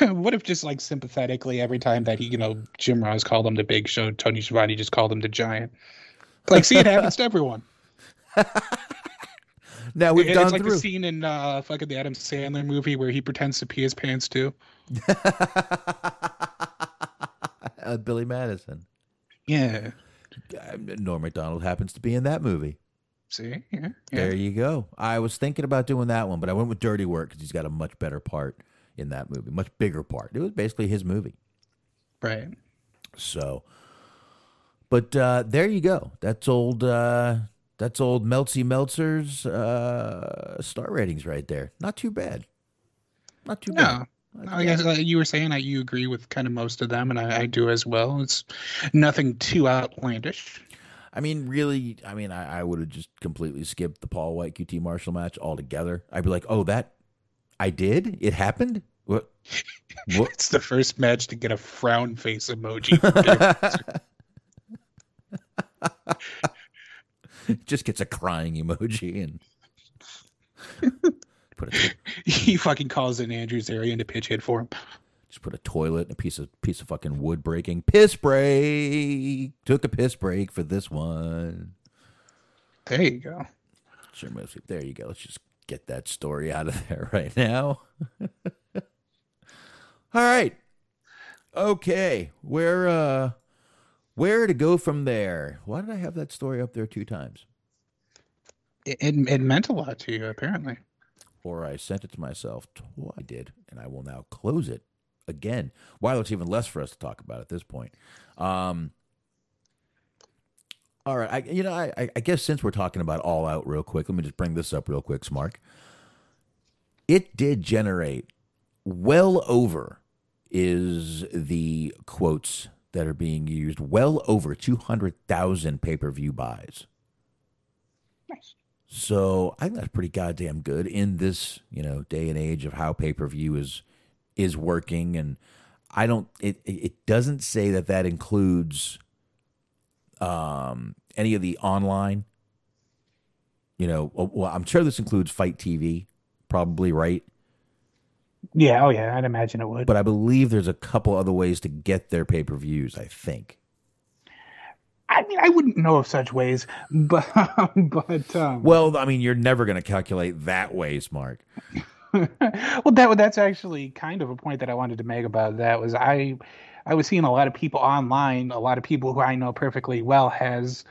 what if just like sympathetically every time that he, you know, Jim Ross called him the Big Show, Tony Schiavone just called him the Giant. Like, see, it happens to everyone. <laughs> now we've It- gone it's like through. the scene in uh, fucking the Adam Sandler movie where he pretends to pee his pants too. <laughs> uh, Billy Madison. Yeah. Uh, Norm Macdonald happens to be in that movie. See? Yeah. There you go. I was thinking about doing that one, but I went with Dirty Work because he's got a much better part in that movie, much bigger part. It was basically his movie. Right. So, but uh, there you go. That's old. Uh, that's old Meltzy Meltzer's uh, star ratings right there. Not too bad. Not too bad. No. No, I guess uh, you were saying that you agree with kind of most of them, and I, I do as well. It's nothing too outlandish. I mean, really, I mean, I, I would have just completely skipped the Paul White QT Marshall match altogether. I'd be like, oh, that I did? It happened? What? what? It's the first match to get a frown face emoji. from <laughs> just gets a crying emoji and put a he fucking calls in Andrews area to pitch hit for him. just put a toilet and a piece of piece of fucking wood breaking piss break. Took a piss break for this one. There you go. Sure, mostly. There you go. Let's just get that story out of <laughs> there right now. <laughs> All right. Okay. Where uh where to go from there? Why did I have that story up there two times? It, it, it meant a lot to you, apparently. Or I sent it to myself. I did, and I will now close it again. Why there's even less for us to talk about at this point. Um, all right, I, you know, I, I- guess since we're talking about All Out real quick, let me just bring this up real quick, Smark. It did generate well over is the quotes that are being used well over 200,000 pay-per-view buys. Nice. So I think that's pretty goddamn good in this, you know, day and age of how pay per view is is working. And I don't. It it doesn't say that that includes um any of the online. You know, well, well, I'm sure this includes FITE TV, probably right. Yeah, oh yeah, I'd imagine it would. But I believe there's a couple other ways to get their pay per views. I think. I mean, I wouldn't know of such ways, <laughs> but but um, Well, I mean, you're never going to calculate that ways, Mark. <laughs> well, that that's actually kind of a point that I wanted to make about that was I I was seeing a lot of people online, a lot of people who I know perfectly well has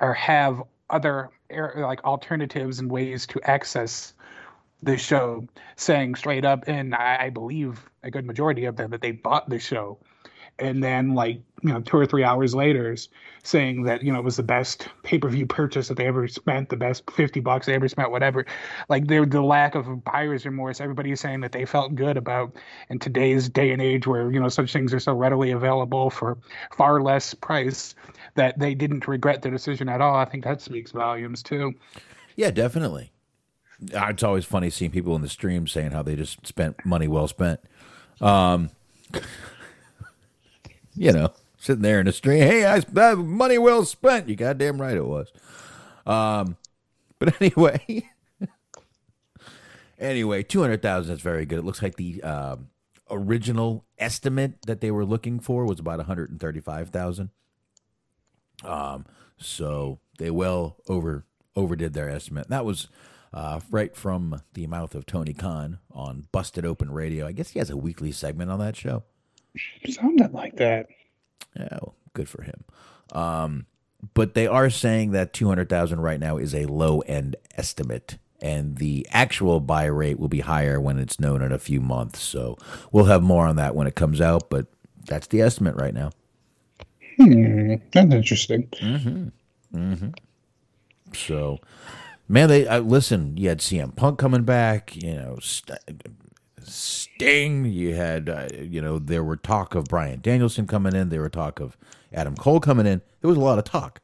or have other er, like alternatives and ways to access the show, saying straight up, and I, I believe a good majority of them that they bought the show, and then like you know two or three hours later saying that you know it was the best pay-per-view purchase that they ever spent the best 50 bucks they ever spent whatever like the the lack of buyer's remorse everybody is saying that they felt good about in today's day and age where you know such things are so readily available for far less price that they didn't regret their decision at all i think that speaks volumes too Yeah, definitely. Uh, It's always funny seeing people in the stream saying how they just spent money well spent. Um, <laughs> you know, sitting there in the stream, hey, I that money well spent. You goddamn right it was. Um, but <laughs> anyway, anyway, two hundred thousand is very good. It looks like the um, original estimate that they were looking for was about one hundred and thirty-five thousand. Um, so they well over overdid their estimate. That was uh, right from the mouth of Tony Khan on Busted Open Radio. I guess he has a weekly segment on that show. something like that Yeah, well, good for him. Um, but they are saying that two hundred thousand right now is a low end estimate, and the actual buy rate will be higher when it's known in a few months. So we'll have more on that when it comes out. But that's the estimate right now. hmm, that's interesting So, man, they uh, listen. You had CM Punk coming back. You know, St- Sting. You had, uh, you know, there were talk of Bryan Danielson coming in. There were talk of Adam Cole coming in. There was a lot of talk.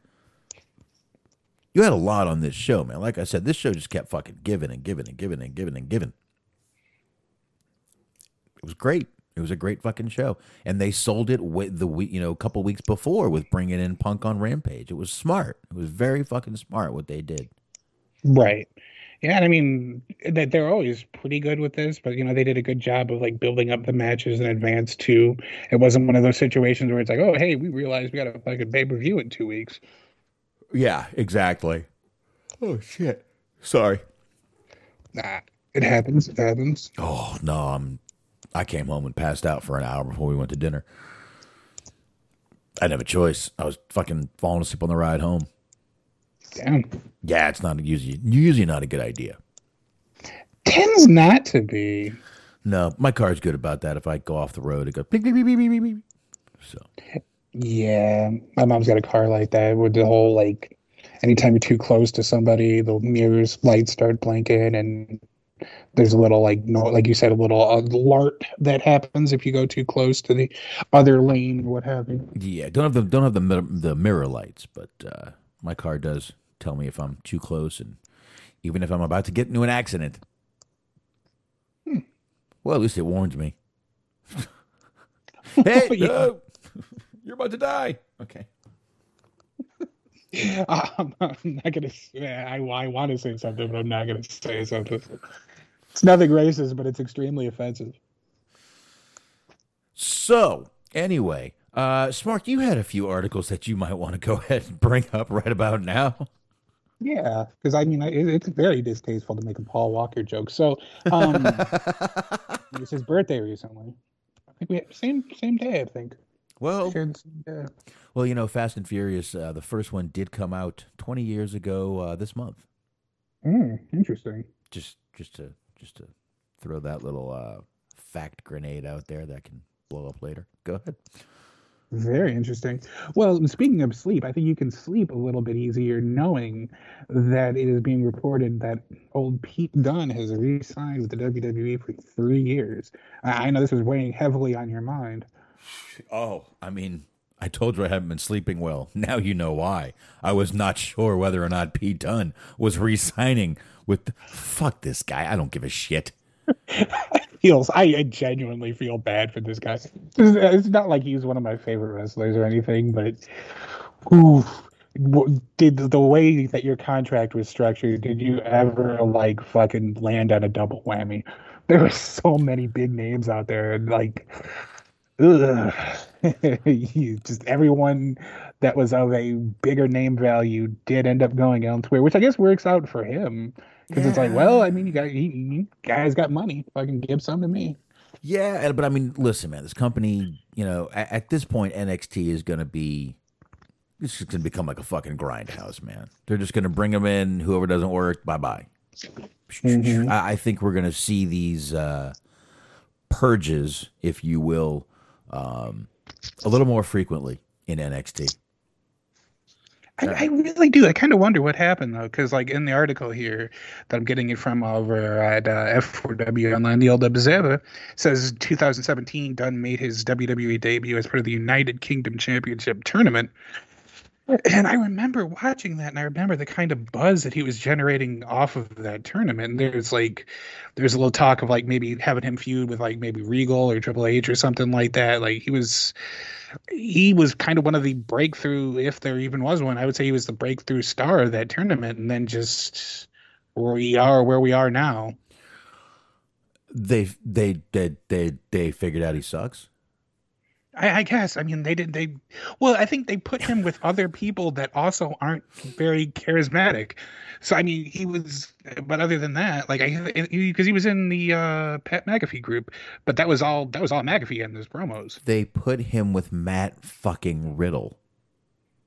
You had a lot on this show, man. Like I said, this show just kept fucking giving and giving and giving and giving and giving. It was great. It was a great fucking show, and they sold it with the week, you know, a couple weeks before with bringing in Punk on Rampage. It was smart. It was very fucking smart what they did. Right. Yeah, and I mean that they're always pretty good with this, but you know they did a good job of like building up the matches in advance too. It wasn't one of those situations where it's like, oh hey, we realized we got a fucking pay per view in two weeks. Yeah, exactly. Oh shit. Sorry. Nah, it happens. It happens. Oh no, I'm. I came home and passed out for an hour before we went to dinner. I didn't have a choice. I was fucking falling asleep on the ride home. Yeah, it's not usually usually not a good idea. Tends not to be. No, my car's good about that. If I go off the road, it goes beep beep beep beep beep beep. So Yeah, my mom's got a car like that with the whole like, anytime you're too close to somebody, the mirrors lights start blinking, and there's a little like no, like you said, a little alert that happens if you go too close to the other lane or what have you. yeah, don't have the don't have the the mirror lights, but uh, my car does tell me if I'm too close, and even if I'm about to get into an accident. Well, at least it warns me. <laughs> hey, <laughs> Yeah. no, you're about to die. Okay. <laughs> I'm not gonna. I I want to say something, but I'm not gonna say something. It's nothing racist, but it's extremely offensive. So, anyway, uh, Smark, you had a few articles that you might want to go ahead and bring up right about now. Yeah, because I mean, it, it's very distasteful to make a Paul Walker joke. So, um, <laughs> it was his birthday recently. I think we had, same same day. I think. Well, Shared the same day. well, you know, Fast and Furious, uh, the first one did come out 20 years ago uh, this month. Mm, interesting. Just, just to, just to throw that little uh, fact grenade out there that can blow up later. Go ahead. Very interesting. Well, speaking of sleep, I think you can sleep a little bit easier knowing that it is being reported that old Pete Dunne has re-signed with the WWE for three years. I know this was weighing heavily on your mind. Oh, I mean, I told you I haven't been sleeping well. <laughs> Now you know why. I was not sure whether or not Pete Dunne was re-signing with. Fuck this guy. I don't give a shit. <laughs> I, I genuinely feel bad for this guy. It's, not like he's one of my favorite wrestlers or anything, but ooh, did the way that your contract was structured, did you ever like fucking land on a double whammy? <laughs> There were so many big names out there, and like, <laughs> just everyone that was of a bigger name value did end up going elsewhere, which I guess works out for him. Because it's like, well, I mean, you got he, he guys got money. Fucking give some to me. Yeah, but I mean, listen, man. This company, you know, at, at this point, NXT is going to be. This is going to become like a fucking grindhouse, man. They're just going to bring them in. Whoever doesn't work, bye bye. I, I think we're going to see these uh, purges, if you will, um, a little more frequently in NXT. I, I really do. I kind of wonder what happened though, because like in the article here that I'm getting it from over at uh, F4W Online, the old Observer says 2017 Dunne made his WWE debut as part of the United Kingdom Championship tournament. And I remember watching that, and I remember the kind of buzz that he was generating off of that tournament. And there's like, there's a little talk of like maybe having him feud with like maybe Regal or Triple H or something like that. Like he was, he was kind of one of the breakthrough, if there even was one. I would say he was the breakthrough star of that tournament, and then just where we are, where we are now. They they they they they figured out he sucks. I, I guess. I mean, they did. They well, I think they put him with other people that also aren't very charismatic. So I mean, he was. But other than that, like I, because he was in the uh, Pat McAfee group, but that was all. That was all McAfee in his promos. They put him with Matt fucking Riddle.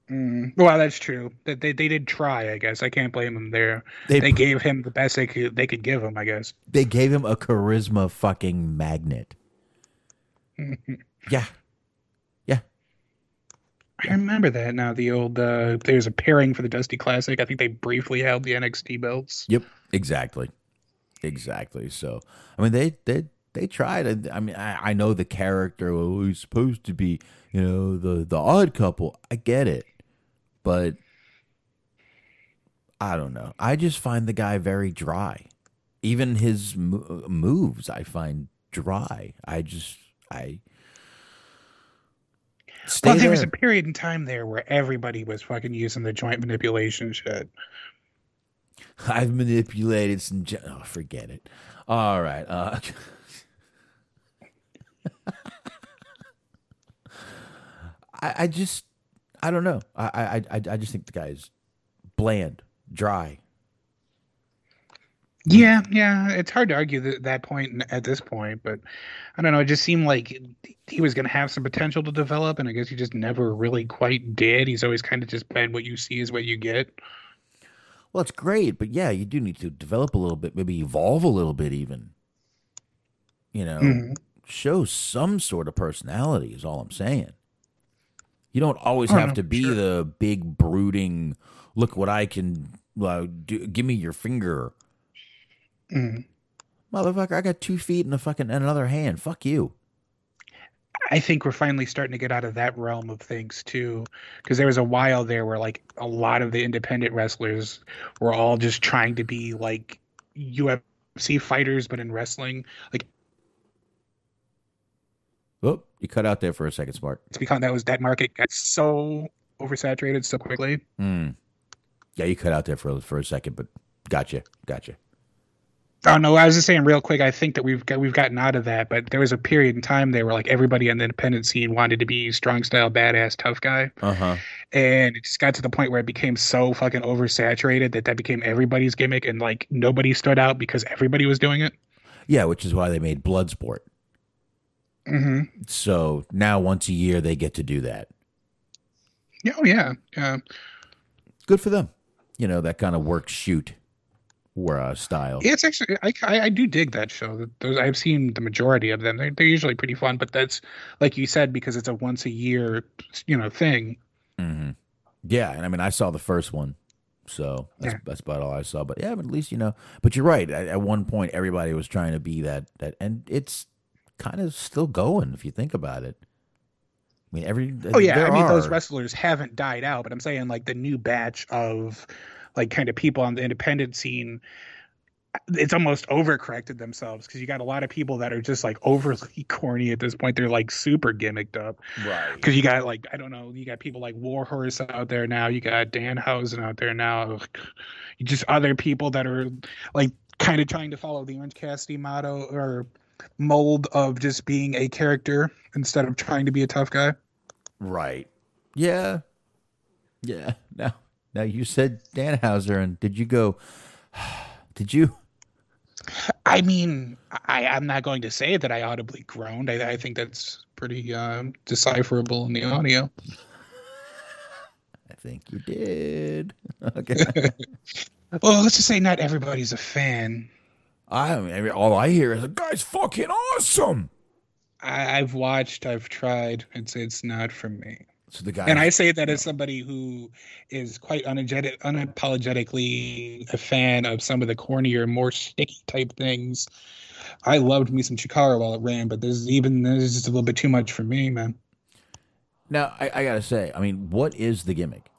Mm, well, that's true. That they, they did try. I guess I can't blame them there. They They, gave him the best they could. They could give him. I guess. They gave him a charisma fucking magnet. <laughs> Yeah. I remember that now. The old uh, there's a pairing for the Dusty Classic. I think they briefly held the NXT belts. Yep. Exactly. Exactly. So, I mean, they they they tried. I mean, I, I know the character. He's supposed to be, you know, the the odd couple. I get it, but I don't know. I just find the guy very dry. Even his moves, I find dry. I just I. Stay well, there was a period in time there where everybody was fucking using the joint manipulation shit. <laughs> I've manipulated some. ge- Oh, forget it. All right. Uh, <laughs> I, I just, I don't know. I, I, I, I just think the guy's bland, dry. Yeah, yeah, it's hard to argue that that point at this point, but I don't know. It just seemed like he was going to have some potential to develop, and I guess he just never really quite did. He's always kind of just been what you see is what you get. Well, it's great, but yeah, you do need to develop a little bit, maybe evolve a little bit, even. You know, Mhm. show some sort of personality is all I'm saying. You don't always Oh, have no, to be sure. the big brooding. Look what I can uh, do. Give me your finger, Mhm. motherfucker. I got two feet and a fucking and another hand. Fuck you. I think we're finally starting to get out of that realm of things too, because there was a while there where like a lot of the independent wrestlers were all just trying to be like UFC fighters, but in wrestling. Like Oh, you cut out there for a second, Smark. it's because that was that market got so oversaturated so quickly. Hmm. Yeah, you cut out there for for a second, but gotcha, gotcha. Oh no, I was just saying real quick. I think that we've got, we've gotten out of that, but there was a period in time there where like everybody in the independent scene wanted to be strong style, badass, tough guy, Uh huh. and it just got to the point where it became so fucking oversaturated that that became everybody's gimmick, and like nobody stood out because everybody was doing it. Yeah, which is why they made Bloodsport. hmm So now once a year they get to do that. Oh yeah, yeah. Good for them. You know that kind of work shoot. Uh, style. It's actually I, I, I do dig that show. Those I've seen the majority of them. They're, they're usually pretty fun, but that's like you said because it's a once a year you know thing. hmm Yeah, and I mean, I saw the first one, so that's, Yeah. that's about all I saw. But yeah, but at least you know. But you're right. At, at one point, everybody was trying to be that that, and it's kind of still going if you think about it. I mean, every Oh yeah, I mean those wrestlers haven't died out, but I'm saying like the new batch of like kind of people on the independent scene it's almost overcorrected themselves because you got a lot of people that are just like overly <laughs> corny at this point. They're like super gimmicked up. right. Because you got like I don't know, you got people like Warhorse out there now. You got Dan Danhausen out there now. You just other people that are like kind of trying to follow the Orange Cassidy motto or mold of just being a character instead of trying to be a tough guy. Right. Yeah. Yeah. Now, now you said Danhauser, and did you go? <sighs> Did you? I mean, I, I'm not going to say that I audibly groaned. I, I think that's pretty um, decipherable in the audio. <laughs> I think you did. <laughs> Okay. <laughs> Well, let's just say not everybody's a fan. I mean, all I hear is the guy's fucking awesome. I, I've watched, I've tried. It's it's not for me. So the guy, And I say that as somebody who is quite unapologetic, unapologetically a fan of some of the cornier, more sticky type things. I loved me some Chikara while it ran, but there's even this is just a little bit too much for me, man. now I, I gotta say, I mean, what is the gimmick?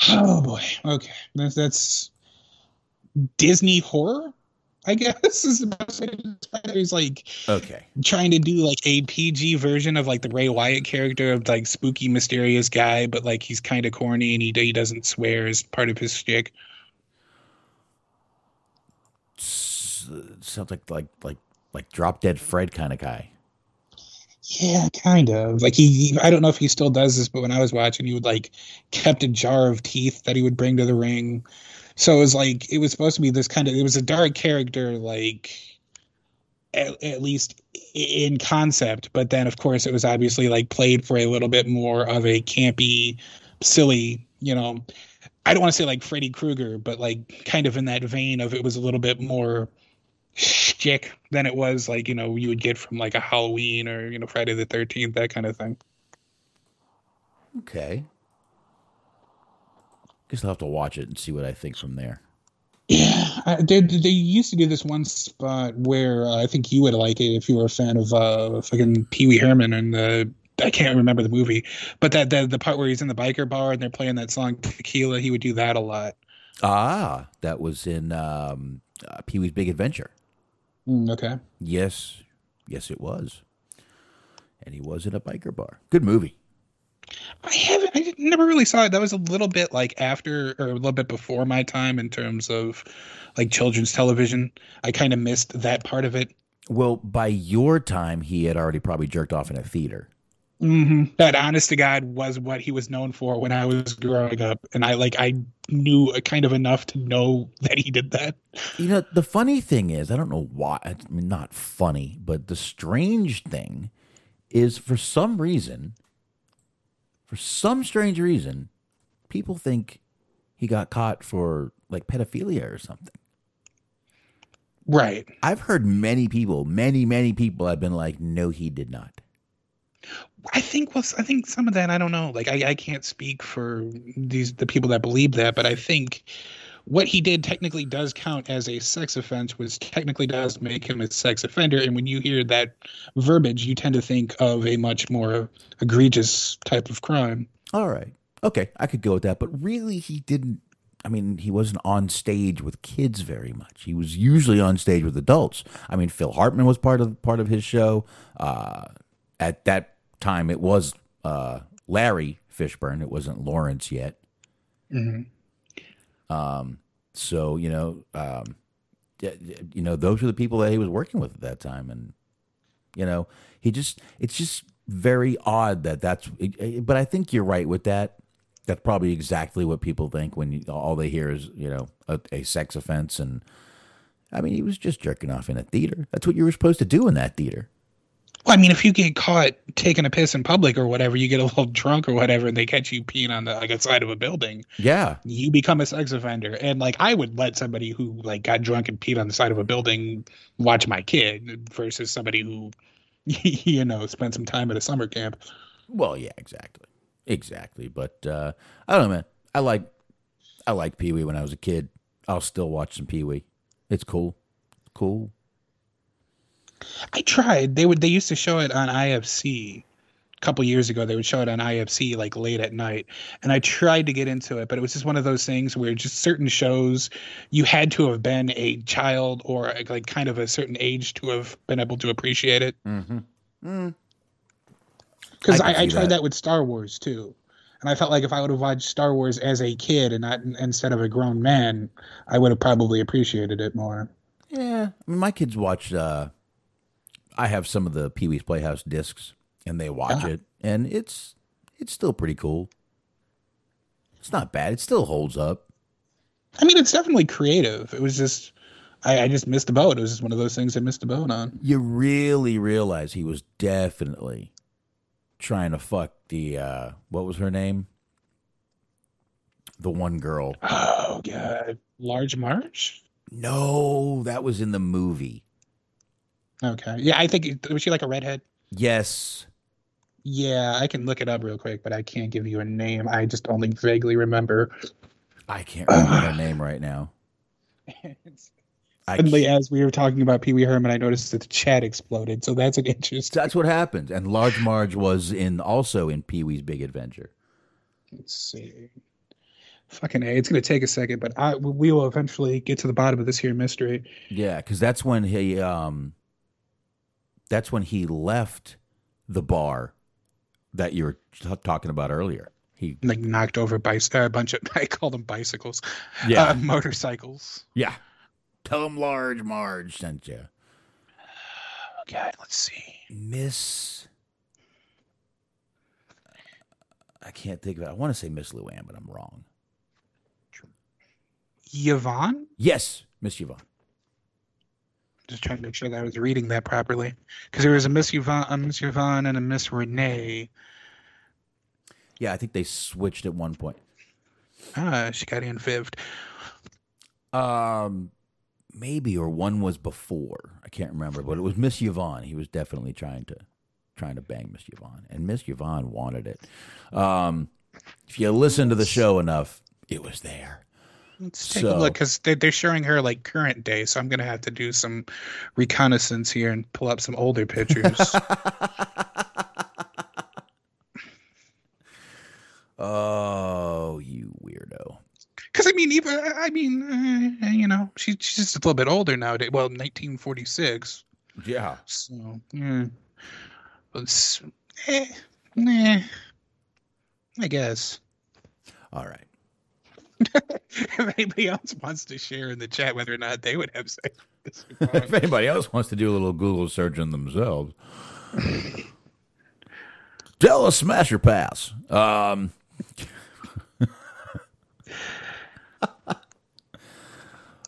<sighs> Oh boy. Okay. That's that's Disney horror, I guess <laughs> is the best way to describe it. He's like Okay. trying to do like a PG version of like the Bray Wyatt character of like spooky, mysterious guy, but like he's kind of corny and he he doesn't swear as part of his shtick. Sounds like like like like drop dead Fred kind of guy. Yeah, kind of. Like he- I don't know if he still does this, but when I was watching, he would like kept a jar of teeth that he would bring to the ring. So it was like it was supposed to be this kind of. It was a dark character, like at, at least in concept. But then, of course, it was obviously like played for a little bit more of a campy, silly. You know, I don't want to say like Freddy Krueger, but like kind of in that vein of it was a little bit more shtick than it was like you know you would get from like a Halloween or you know Friday the Thirteenth that kind of thing. Okay. Guess I'll have to watch it and see what I think from there. Yeah, I, they they used to do this one spot where uh, I think you would like it if you were a fan of uh fucking Pee Wee Herman and the I can't remember the movie, but that the the part where he's in the biker bar and they're playing that song Tequila, he would do that a lot. Ah, that was in um, uh, Pee Wee's Big Adventure. Mm, okay. Yes, yes, it was. And he was in a biker bar. Good movie. I haven't. I never really saw it. That was a little bit like after or a little bit before my time in terms of like children's television. I kind of missed that part of it. Well, by your time, he had already probably jerked off in a theater. hmm That honest to God was what he was known for when I was growing up, and I like I knew kind of enough to know that he did that. You know, the funny thing is, I don't know why. I mean, not funny, but the strange thing is, for some reason, for some strange reason, people think he got caught for like pedophilia or something. Right. I've heard many people, many, many people have been like, no, he did not. I think was I think some of that I don't know. Like I, I can't speak for these the people that believe that, but I think what he did technically does count as a sex offense, which technically does make him a sex offender. And when you hear that verbiage, you tend to think of a much more egregious type of crime. All right. Okay. I could go with that. But really, he didn't. I mean, he wasn't on stage with kids very much. He was usually on stage with adults. I mean, Phil Hartman was part of part of his show. Uh, at that time, it was uh, Larry Fishburne. It wasn't Lawrence yet. Um, so you know, um, you know, those were the people that he was working with at that time, and you know, he just it's just very odd that that's. But I think you're right with that. That's probably exactly what people think when you, all they hear is you know a, a sex offense, and I mean, he was just jerking off in a theater. That's what you were supposed to do in that theater. Well, I mean, if you get caught taking a piss in public or whatever, you get a little <laughs> drunk or whatever, and they catch you peeing on the like outside of a building, Yeah. you become a sex offender. And like, I would let somebody who like got drunk and peed on the side of a building watch my kid versus somebody who, <laughs> you know, spent some time at a summer camp. Well, yeah, exactly. Exactly. But uh I don't know, man. I like I like Pee Wee when I was a kid. I'll still watch some Pee Wee. It's cool. Cool. I tried. They would. They used to show it on IFC. A couple years ago, they would show it on IFC like late at night, and I tried to get into it, but it was just one of those things where just certain shows you had to have been a child or like kind of a certain age to have been able to appreciate it. Mm-hmm. Because I I, I, tried that. that. with Star Wars too, and I felt like if I would have watched Star Wars as a kid and not instead of a grown man, I would have probably appreciated it more. Yeah. I mean my kids watch uh I have some of the Pee Wee's Playhouse discs and they watch Ah. it and it's it's still pretty cool. It's not bad. It still holds up. I mean, it's definitely creative. It was just, I, I just missed the boat. It was just one of those things I missed the boat on. You really realize he was definitely trying to fuck the uh what was her name? The one girl. Oh god, Large Marge. No, that was in the movie. Okay, yeah, I think was she like a redhead? Yes. Yeah, I can look it up real quick, but I can't give you a name. I just only vaguely remember. I can't remember her name right now. <laughs> Suddenly, as we were talking about Pee Wee Herman, I noticed that the chat exploded. So that's an interesting. that's what happened. And Large Marge was in also in Pee Wee's Big Adventure. Let's see. Fucking a, it's gonna take a second, but I we will eventually get to the bottom of this here mystery. Yeah, because that's when he um that's when he left the bar that you were t- talking about earlier. He Like knocked over uh, a bunch of <laughs> I call them bicycles. Yeah. uh, motorcycles. yeah. Tell him Large Marge sent you. God, let's see. Miss I can't think of it. I want to say Miss Luann, but I'm wrong. Yvonne. Yes, Miss Yvonne. Just trying to make sure that I was reading that properly, because there was a Miss Yvonne, a Miss Yvonne, and a Miss Renee. Yeah, I think they switched at one point. Ah, she got invived. Um, maybe or one was before. I can't remember, but it was Miss Yvonne. He was definitely trying to trying to bang Miss Yvonne, and Miss Yvonne wanted it. Um, if you listen to the show enough, it was there. Let's take So- a look, because they, they're showing her like current day, so I'm gonna have to do some reconnaissance here and pull up some older pictures. <laughs> Oh, you weirdo! Because I mean, even I mean, uh, you know, she, she's just a little bit older nowadays. Well, 1946. Yeah, So, yeah. It's, eh, nah, I guess. all right. <laughs> if anybody else wants to share in the chat whether or not they would have sex this <laughs> if anybody else wants to do a little Google search on themselves, <laughs> tell us smash or pass. Um,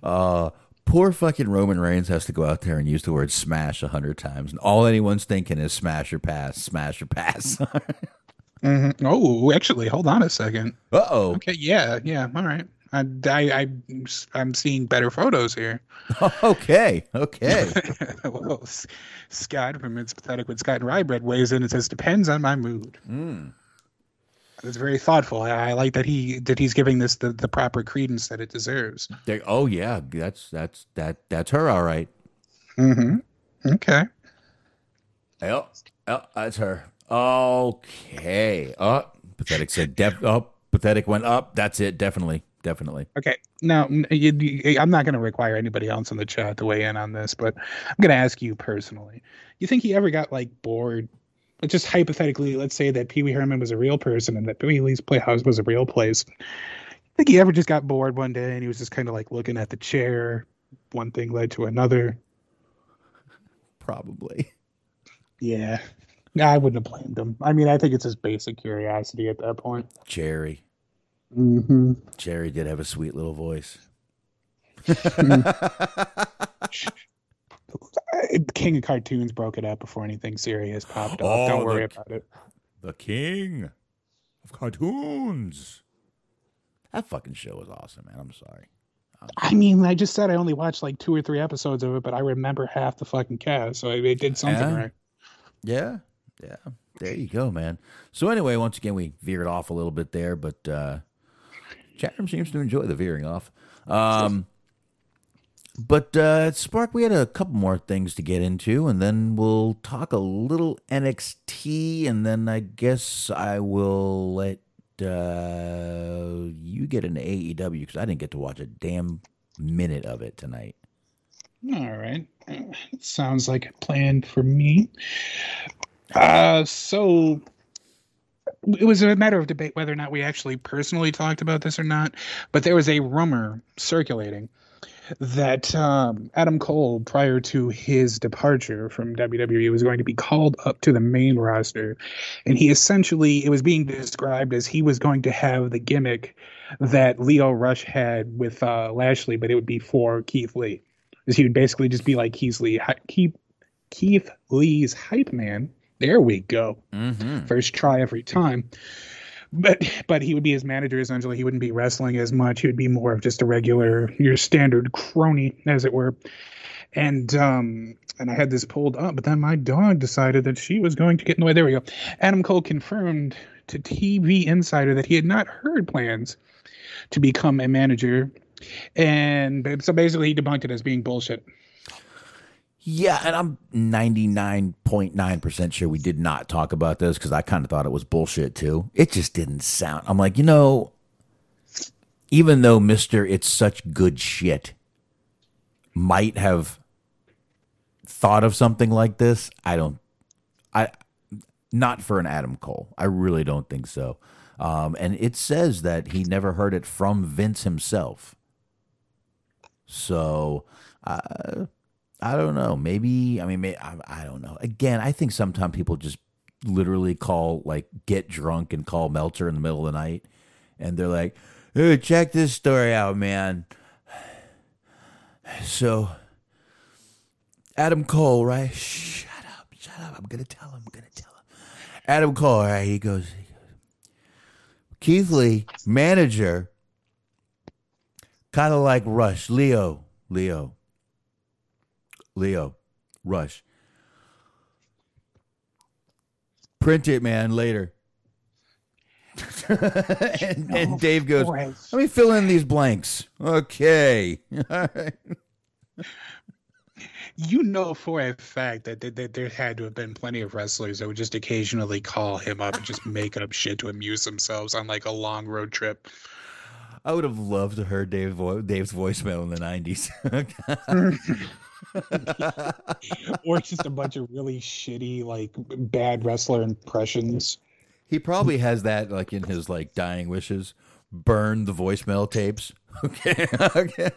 uh, poor fucking Roman Reigns has to go out there and use the word smash a hundred times, and all anyone's thinking is smash or pass, smash or pass. Mhm. Oh, actually, hold on a second. uh oh. Okay, yeah, yeah, all right. I, I, I, I'm seeing better photos here. <laughs> Okay. Okay. <laughs> well, Scott from It's Pathetic with Scott and Rybread weighs in and says, "Depends on my mood." It's very thoughtful. I, I like that he that he's giving this the, the proper credence that it deserves. There- oh yeah, that's that's that that's her. All right. Mm-hmm. Okay. Yep. Yep, that's her. Okay. Oh, pathetic said. Def- oh, pathetic went up. That's it. Definitely. Definitely. Okay. Now, you, you- I'm not going to require anybody else in the chat to weigh in on this, but I'm going to ask you personally. You think he ever got like bored? Just hypothetically, let's say that Pee Wee Herman was a real person and that Pee Wee's Playhouse was a real place. I think he ever just got bored one day and he was just kind of like looking at the chair. One thing led to another. Probably. Yeah. No, I wouldn't have blamed him. I mean, I think it's just basic curiosity at that point. Jerry. Mm-hmm. Jerry did have a sweet little voice. <laughs> King of Cartoons broke it up before anything serious popped up. Oh, Don't the- worry about it. The king of cartoons. That fucking show was awesome, man. I'm sorry. I mean, I just said I only watched like two or three episodes of it, but I remember half the fucking cast, so it did something Yeah. right. Yeah, yeah. There you go, man. So anyway, once again, we veered off a little bit there, but uh, chat room seems to enjoy the veering off. Um, but uh, Smark, we had a couple more things to get into, and then we'll talk a little NXT, and then I guess I will let uh, you get into AEW because I didn't get to watch a damn minute of it tonight. All right. Sounds like a plan for me. Uh, so it was a matter of debate whether or not we actually personally talked about this or not, but there was a rumor circulating that um, Adam Cole, prior to his departure from WWE, was going to be called up to the main roster. And he essentially, it was being described as he was going to have the gimmick that Lio Rush had with uh, Lashley, but it would be for Keith Lee. Because he would basically just be like Keith Lee, Keith Lee's hype man. There we go. Mm-hmm. First try every time. But but he would be his manager essentially. He wouldn't be wrestling as much. He would be more of just a regular, your standard crony, as it were. And um and I had this pulled up, but then my dog decided that she was going to get in the way. There we go. Adam Cole confirmed to TV Insider that he had not heard plans to become a manager, and so basically he debunked it as being bullshit. Yeah, and I'm 99.9% sure we did not talk about this because I kind of thought it was bullshit too. It just didn't sound. I'm like, you know, even though Mr. It's Such Good Shit might have thought of something like this, I don't, I, not for an Adam Cole. I really don't think so. Um, and it says that he never heard it from Vince himself. So, uh, I don't know. Maybe I mean, I, I don't know. Again, I think sometimes people just literally call like get drunk and call Meltzer in the middle of the night, and they're like, "Hey, check this story out, man." <sighs> So, Adam Cole, right? Shut up, shut up. I'm gonna tell him. I'm gonna tell him. Adam Cole, right? He goes, he goes Keith Lee, manager, kind of like Rush, Lio, Lio. Lio, Rush. Print it, man, later. <laughs> and, oh, and Dave goes, let me fill in these blanks. Okay. Right. <laughs> You know for a fact that, that, that there had to have been plenty of wrestlers that would just occasionally call him up and just <laughs> make up shit to amuse themselves on like a long road trip. I would have loved to heard Dave vo- Dave's voicemail in the 90s. <laughs> or just a bunch of really shitty, like bad wrestler impressions. he probably has that like in his like dying wishes. Burn the voicemail tapes. <laughs> Okay. okay.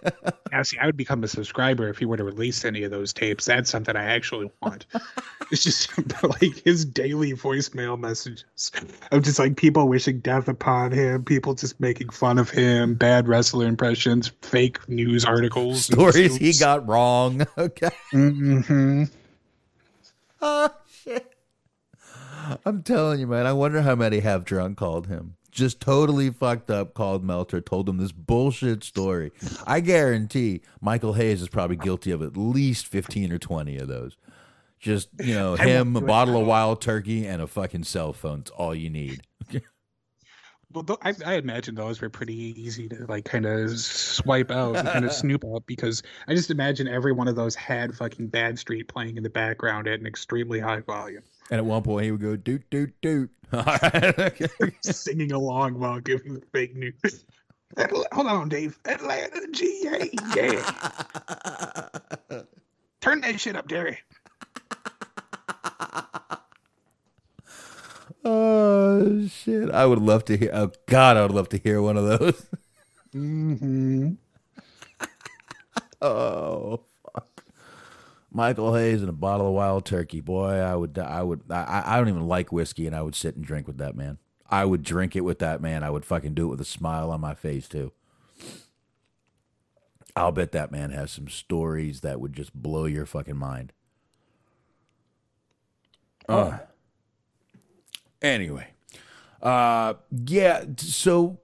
Now, see, I would become a subscriber if he were to release any of those tapes. That's something I actually want. <laughs> it's just <laughs> like his daily voicemail messages of just like people wishing death upon him, people just making fun of him, bad wrestler impressions, fake news articles, Stories he got wrong. Okay. hmm Oh shit! I'm telling you, man. I wonder how many have drunk called him. Just totally fucked up. Called Meltzer, told him this bullshit story. I guarantee Michael Hayes is probably guilty of at least fifteen or twenty of those. Just you know, him, a bottle of wild turkey, and a fucking cell phone. It's all you need. <laughs> Well, th- I, I imagine those were pretty easy to like kind of swipe out and kind of <laughs> snoop out because I just imagine every one of those had fucking Badstreet playing in the background at an extremely high volume, And at one point, he would go doot doot doot. <laughs> All right. Okay. singing along while giving the fake news. Hold on, Dave. Atlanta, GA, yeah. <laughs> Turn that shit up, Derry. Oh shit! I would love to hear. Oh God, I would love to hear one of those. Mm-hmm. <laughs> Oh. Michael Hayes and a bottle of wild turkey. Boy, I would, I would, I, I don't even like whiskey, and I would sit and drink with that man. I would drink it with that man. I would fucking do it with a smile on my face too. I'll bet that man has some stories that would just blow your fucking mind. Uh, anyway, uh, yeah. So,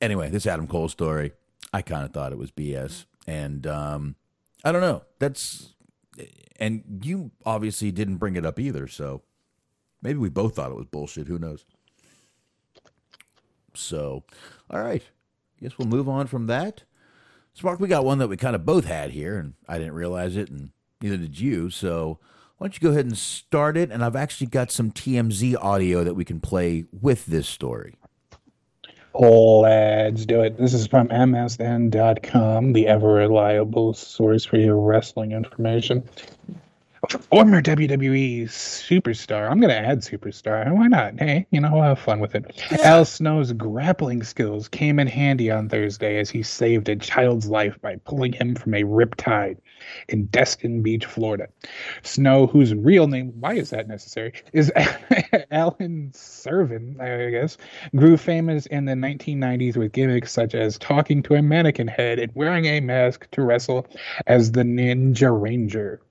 anyway, this Adam Cole story, I kind of thought it was BS, and um, I don't know. That's and you obviously didn't bring it up either, so maybe we both thought it was bullshit. Who knows? So, all right, guess we'll move on from that. Smark, we got one that we kind of both had here, and I didn't realize it, and neither did you. So, why don't you go ahead and start it? And I've actually got some TMZ audio that we can play with this story. Let's do it. This is from MSN.com, the ever reliable source for your wrestling information. Former WWE superstar. I'm going to add superstar. Why not? Hey, you know, we'll have fun with it. Al Snow's grappling skills came in handy on Thursday as he saved a child's life by pulling him from a riptide in Destin Beach, Florida. Snow, whose real name, why is that necessary, is <laughs> Allen Sarven, I guess, grew famous in the 1990s with gimmicks such as talking to a mannequin head and wearing a mask to wrestle as the Ninja Ranger.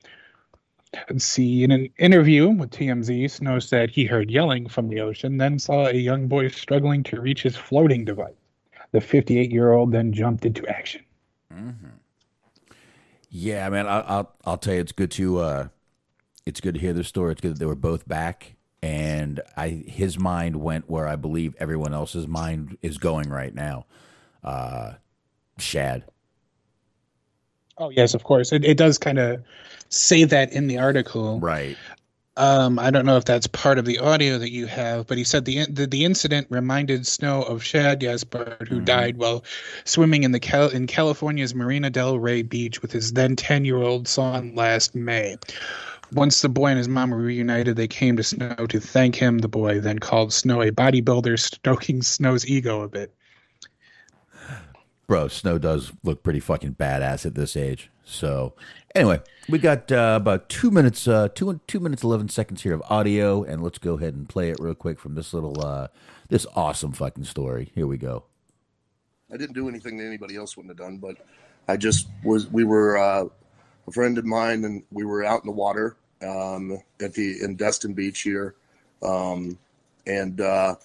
Let's see, in an interview with TMZ, Snow said he heard yelling from the ocean, then saw a young boy struggling to reach his floating device. The 58 year old then jumped into action. Mm-hmm. Yeah, man, I, I'll I'll tell you, it's good to uh, it's good to hear the story. It's good that they were both back, and I his mind went where I believe everyone else's mind is going right now. Uh, Shad. Oh, yes, of course. It, it does kind of say that in the article. Right. Um, I don't know if that's part of the audio that you have, but he said the the, the incident reminded Snow of Shad Gaspard, who died while swimming in the Cal- in California's Marina Del Rey beach with his then ten year old son last May. Once the boy and his mom were reunited, they came to Snow to thank him. The boy then called Snow a bodybuilder, stoking Snow's ego a bit. Bro, Snow does look pretty fucking badass at this age. So, anyway, we got uh, about two minutes, uh, two two minutes eleven seconds here of audio, and let's go ahead and play it real quick from this little, uh, this awesome fucking story. Here we go. I didn't do anything that anybody else wouldn't have done, but I just was. We were uh, a friend of mine, and we were out in the water um, at the in Destin Beach here, um, and uh,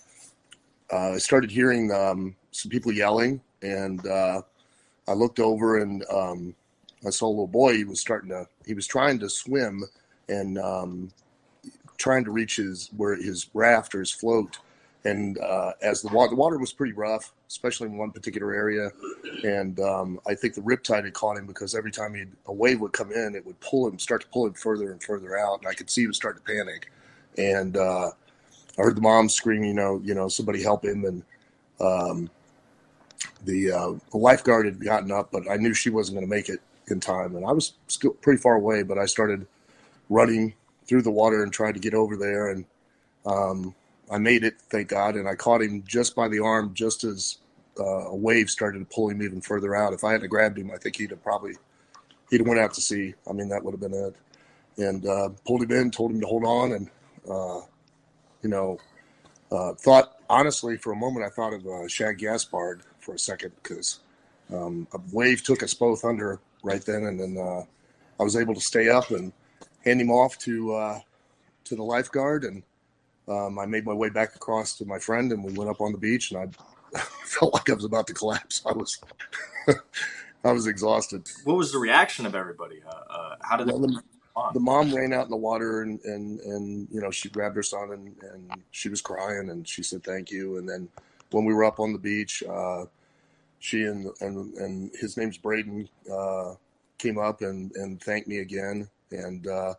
uh, I started hearing um, some people yelling, and uh, I looked over and um, I saw a little boy. He was starting to. He was trying to swim and um, trying to reach his where his raft or his float. And uh, as the water, the water was pretty rough, especially in one particular area. And um, I think the riptide had caught him because every time he a wave would come in, it would pull him, start to pull him further and further out. And I could see was starting to panic. And uh, I heard the mom screaming, you know, you know, somebody help him. And um, the, uh, the lifeguard had gotten up, but I knew she wasn't going to make it in time. And I was still pretty far away, but I started running through the water and tried to get over there. And um, I made it, thank God. And I caught him just by the arm, just as uh, a wave started to pull him even further out. If I hadn't grabbed him, I think he'd have probably he'd went out to sea. I mean, that would have been it. And uh, pulled him in, told him to hold on, and uh, you know, uh, thought honestly for a moment I thought of uh, Shad Gaspard for a second because um, a wave took us both under right then, and then uh, I was able to stay up and hand him off to uh, to the lifeguard, and um, I made my way back across to my friend, and we went up on the beach, and I <laughs> felt like I was about to collapse. I was <laughs> I was exhausted. What was the reaction of everybody? Uh, uh, how did Well, the, the mom ran out in the water and, and, and you know she grabbed her son and, and she was crying and she said thank you and then when we were up on the beach uh, she and, and and his name's Braden uh, came up and, and thanked me again and uh,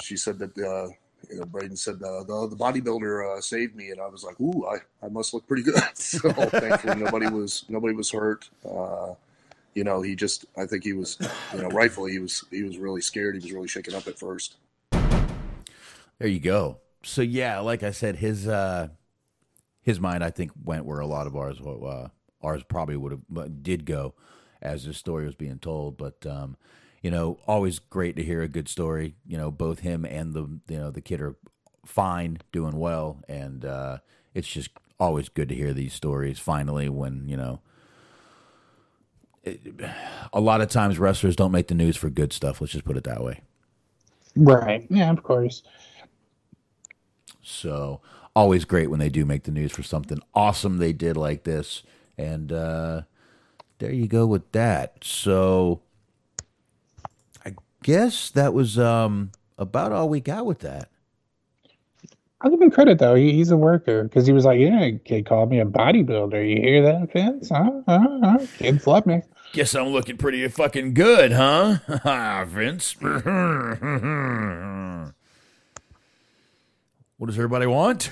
she said that uh, you know Braden said uh, the, the bodybuilder uh, saved me and I was like ooh I, I must look pretty good <laughs> so thankfully nobody was nobody was hurt uh, you know, he just I think he was, you know, rightfully he was he was really scared. He was really shaken up at first. There you go. So yeah, like I said, his uh his mind I think went where a lot of ours uh, ours probably would have did go as this story was being told. But um, you know, always great to hear a good story. You know, both him and the you know the kid are fine, doing well, and uh, it's just always good to hear these stories. Finally, when you know. it- A lot of times, wrestlers don't make the news for good stuff. Let's just put it that way. Right. Yeah, of course. So always great when they do make the news for something awesome they did like this. And uh, there you go with that. So I guess that was um, about all we got with that. I'll give him credit though. He, he's a worker because he was like, "Yeah, kid called me a bodybuilder. You hear that, Vince? Huh? Huh? Huh? Kids love me." Guess I'm looking pretty fucking good, huh? <laughs> Vince. <laughs> what does everybody want?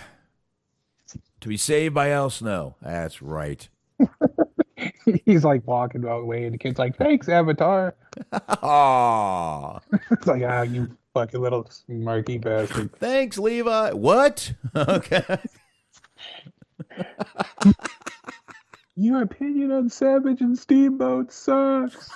To be saved by Al Snow. That's right. <laughs> he's like walking away, and the kid's like, "Thanks, Avatar." Aw. <laughs> it's like, ah, you fucking little smirky bastard. <laughs> Thanks, Levi. What? okay. Your opinion on Savage and Steamboat sucks.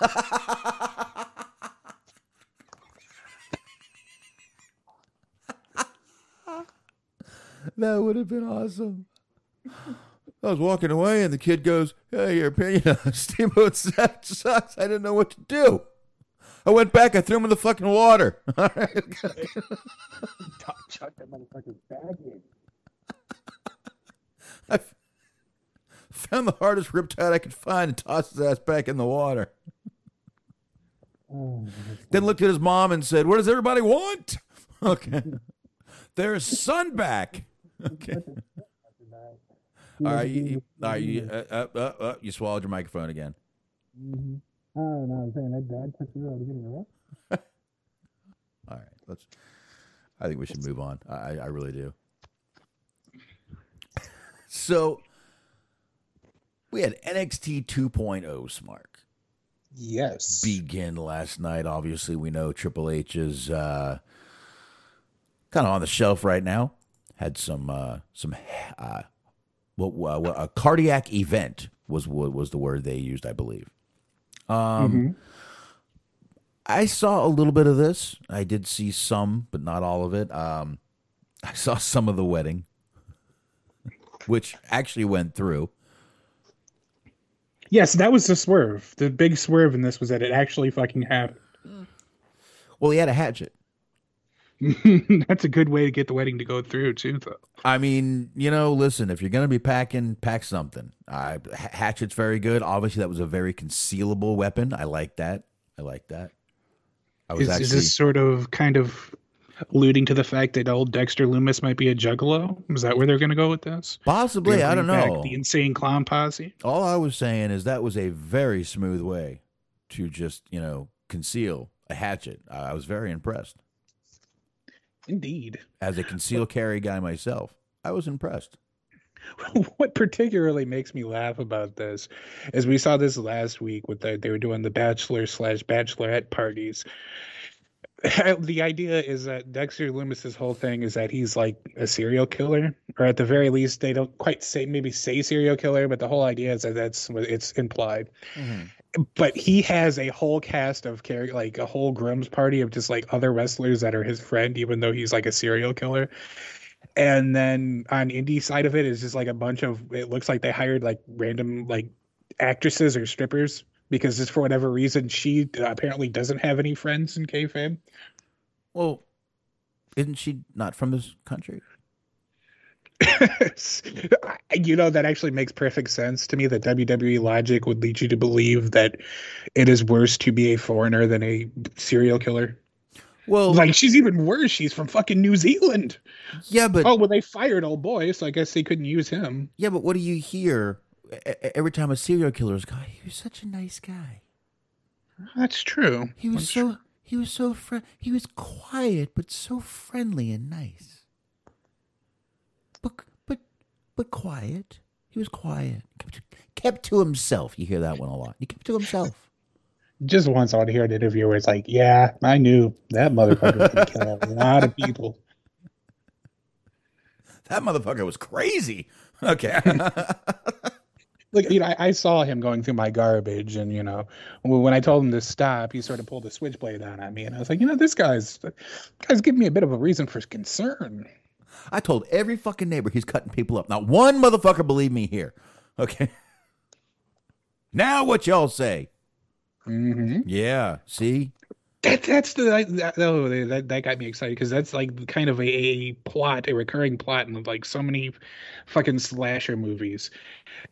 that would have been awesome. I was walking away, and the kid goes, "Hey, your opinion on <laughs> Steamboat <laughs> sucks." I didn't know what to do. I went back. I threw him in the fucking water. <laughs> All right. Chuck that motherfucker's bag in. I found the hardest riptide I could find and tossed his ass back in the water. Oh, then looked at his mom and said, "What does everybody want?" Okay, there's son back. Okay. All right, you, you, all right, you, uh, uh, uh, uh, you swallowed your microphone again. Mm-hmm. Oh no, I'm saying that dad took you out to get it All right, let's. I think we should move on. I, I really do. <laughs> So we had NXT 2.0 Smark Yes. begin last night. Obviously, we know Triple H is uh, kind of on the shelf right now. Had some uh, some uh, what, what a cardiac event was what was the word they used, I believe. Um, I saw a little bit of this. I did see some, but not all of it. Um, I saw <laughs> some of the wedding, which actually went through. Yes, that was the swerve. The big swerve in this was that it actually fucking happened. Well, he had a hatchet. <laughs> That's a good way to get the wedding to go through too, though. I mean, you know, listen, if you're going to be packing, pack something. Uh, hatchet's very good. Obviously, that was a very concealable weapon. I like that. I like that. I was Is, actually is this sort of kind of alluding to the fact that old Dexter Lumis might be a juggalo? Is that where they're going to go with this? possibly. I don't know. The insane clown posse. All I was saying is that was a very smooth way to just, you know, conceal a hatchet. I I was very impressed. Indeed. As a conceal carry guy myself, I was impressed. <laughs> what particularly makes me laugh about this is we saw this last week with the they were doing the bachelor slash bachelorette parties <laughs> the idea is that dexter lumis's whole thing is that he's like a serial killer or at the very least they don't quite say maybe say serial killer but the whole idea is that that's what it's implied mm-hmm. But he has a whole cast of character like a whole grooms party of just like other wrestlers that are his friend even though he's like a serial killer and then on Indi side of it is just like a bunch of it looks like they hired like random like actresses or strippers because just for whatever reason she uh, apparently doesn't have any friends in kayfabe Well, isn't she not from this country? <laughs> you know that actually makes perfect sense to me that WWE logic would lead you to believe that it is worse to be a foreigner than a serial killer. Well, Like she's even worse. She's from fucking New Zealand. yeah, but Oh well, they fired old boy, so I guess they couldn't use him. yeah, but what do you hear every time a serial killer is guy? He was such a nice guy. That's true. He was so he was so fr- he was quiet but so friendly and nice. But but but quiet. He was quiet. Kept, kept to himself. You hear that one a lot. He kept to himself. <laughs> Just once I want to hear an interview where it's like, "Yeah, I knew that motherfucker was gonna kill a <laughs> lot of people." That motherfucker was crazy. Okay. <laughs> Like you know, I, I saw him going through my garbage, and you know, when I told him to stop, he sort of pulled a switchblade on at me, and I was like, you know, this guy's this guy's giving me a bit of a reason for concern. I told every fucking neighbor he's cutting people up. Not one motherfucker believed me here. Okay. <laughs> Now what y'all say? Mm-hmm. Yeah. See? That, that's the that, oh, that that got me excited because that's like kind of a, a plot, a recurring plot in like so many fucking slasher movies.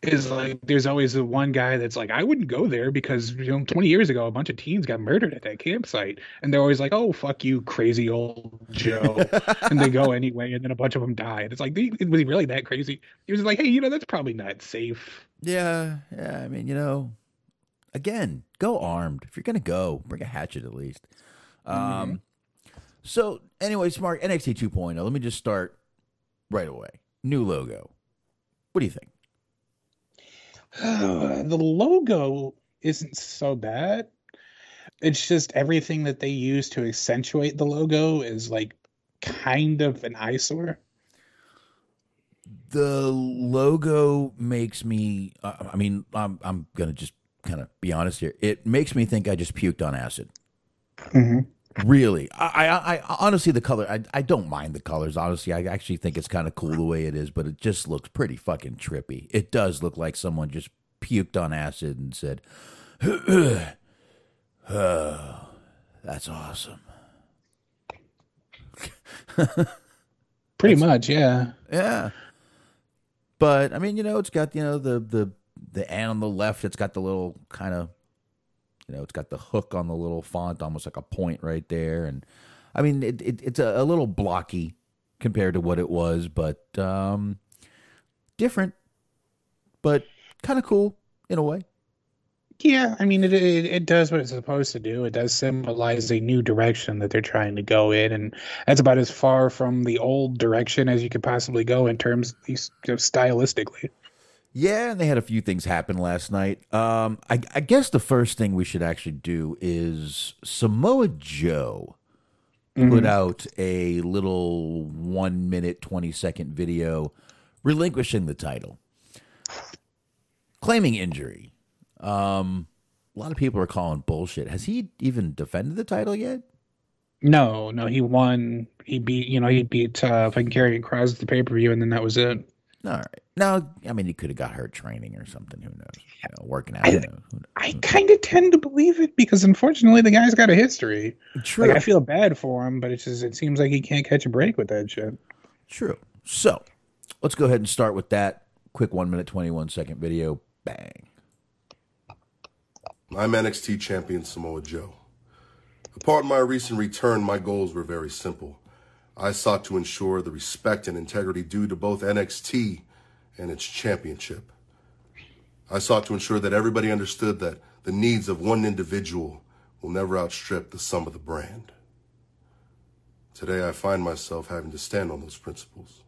Is like there's always the one guy that's like, I wouldn't go there because you know 20 years ago a bunch of teens got murdered at that campsite, and they're always like, oh fuck you, crazy old Joe, <laughs> and they go anyway, and then a bunch of them die. And it's like, was he really that crazy? He was like, hey, you know, that's probably not safe. Yeah, yeah. I mean, you know, again, go armed. If you're gonna go, bring a hatchet at least. Um, Mm-hmm. so anyway, Smark NXT 2.0. Let me just start right away. New logo. What do you think? <sighs> the logo isn't so bad. It's just everything that they use to accentuate the logo is like kind of an eyesore. The logo makes me. Uh, I mean, I'm I'm gonna just kind of be honest here. It makes me think I just puked on acid. Mm-hmm. Really, I, I, I honestly the color. I, I don't mind the colors. Honestly, I actually think it's kind of cool the way it is, but it just looks pretty fucking trippy. It does look like someone just puked on acid and said, "Oh, <sighs> that's awesome." Pretty much, yeah. Yeah. But I mean, you know, it's got you know the the the N on the left. It's got the little kind of, you know, it's got the hook on the little font, almost like a point right there. And I mean, it, it it's a, a little blocky compared to what it was, but um, different, but kind of cool in a way. Yeah, I mean, it, it it does what it's supposed to do. It does symbolize a new direction that they're trying to go in, and that's about as far from the old direction as you could possibly go in terms of stylistically. Yeah, and they had a few things happen last night. Um, I, I guess the first thing we should actually do is Samoa Joe put out a little one minute, 20 second video relinquishing the title, claiming injury. Um, a lot of people are calling bullshit. Has he even defended the title yet? No, no, he won. He beat, you know, he beat uh, fucking Karrion Kross at the pay per view, and then that was it. All right. Now, I mean, he could have got hurt training or something. Who knows? You know, working out. who knows? Who knows? I kind of tend to believe it because unfortunately the guy's got a history. True. Like I feel bad for him, but it's just it seems like he can't catch a break with that shit. True. So let's go ahead and start with that quick one minute, 21 second video. Bang. I'm NXT champion Samoa Joe. Upon my recent return, my goals were very simple. I sought to ensure the respect and integrity due to both NXT and its championship. I sought to ensure that everybody understood that the needs of one individual will never outstrip the sum of the brand. Today, I find myself having to stand on those principles.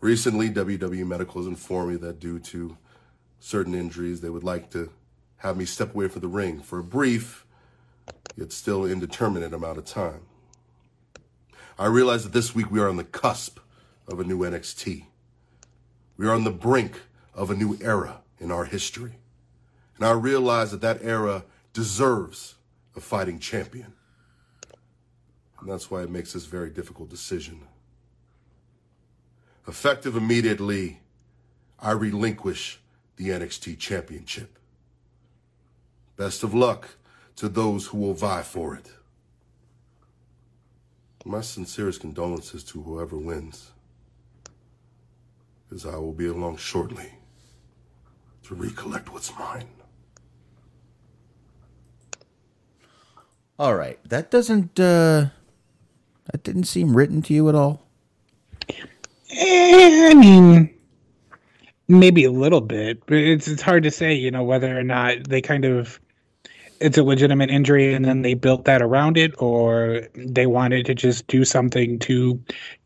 Recently, WWE Medical has informed me that due to certain injuries, they would like to have me step away from the ring for a brief, yet still indeterminate amount of time. I realize that this week we are on the cusp of a new NXT. We are on the brink of a new era in our history. And I realize that that era deserves a fighting champion. And that's why it makes this very difficult decision. Effective immediately, I relinquish the NXT championship. Best of luck to those who will vie for it. My sincerest condolences to whoever wins, as I will be along shortly to recollect what's mine. All right. That doesn't, uh, that didn't seem written to you at all. Eh, I mean, maybe a little bit, but it's it's hard to say, you know, whether or not they kind of it's a legitimate injury and then they built that around it, or they wanted to just do something to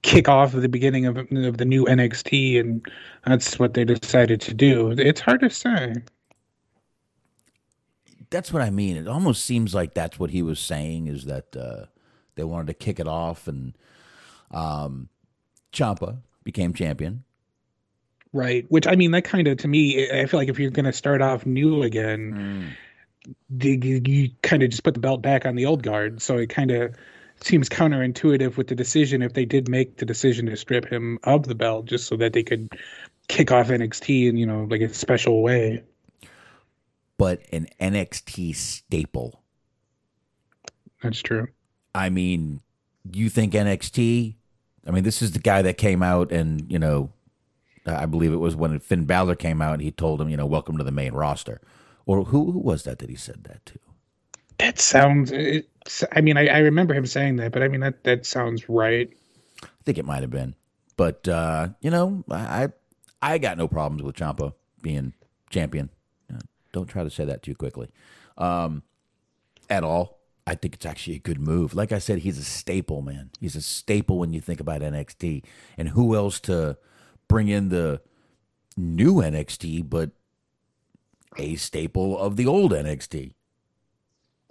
kick off the beginning of of the new NXT, and that's what they decided to do. It's hard to say. That's what I mean. It almost seems like that's what he was saying is that uh, they wanted to kick it off and um, Ciampa became champion. Right. Which I mean, that kind of to me, I feel like if you're going to start off new again, the, you, kind of just put the belt back on the old guard. So it kind of seems counterintuitive with the decision if they did make the decision to strip him of the belt just so that they could kick off NXT in you know like a special way. but an NXT staple. That's true. I mean, you think NXT? I mean, this is the guy that came out and you know, I believe it was when Finn Balor came out and he told him, you know, welcome to the main roster. Or who who was that that he said that to? That sounds. I mean, I, I remember him saying that, but I mean that that sounds right. I think it might have been, but uh, you know, I I got no problems with Ciampa being champion. Uh, Don't try to say that too quickly, um, at all. I think it's actually a good move. Like I said, he's a staple, man. He's a staple when you think about NXT, and who else to bring in the new NXT, but a staple of the old NXT.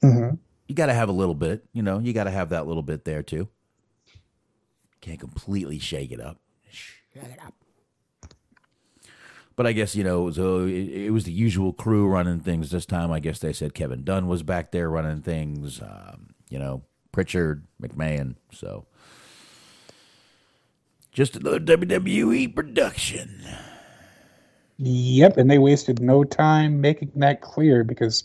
Mm-hmm. You got to have a little bit, you know. You got to have that little bit there too. Can't completely shake it up. Shake it up. But I guess you know, so it, it was the usual crew running things this time. I guess they said Kevin Dunn was back there running things. Um, you know, Pritchard, McMahon. So just another WWE production. Yep, and they wasted no time making that clear because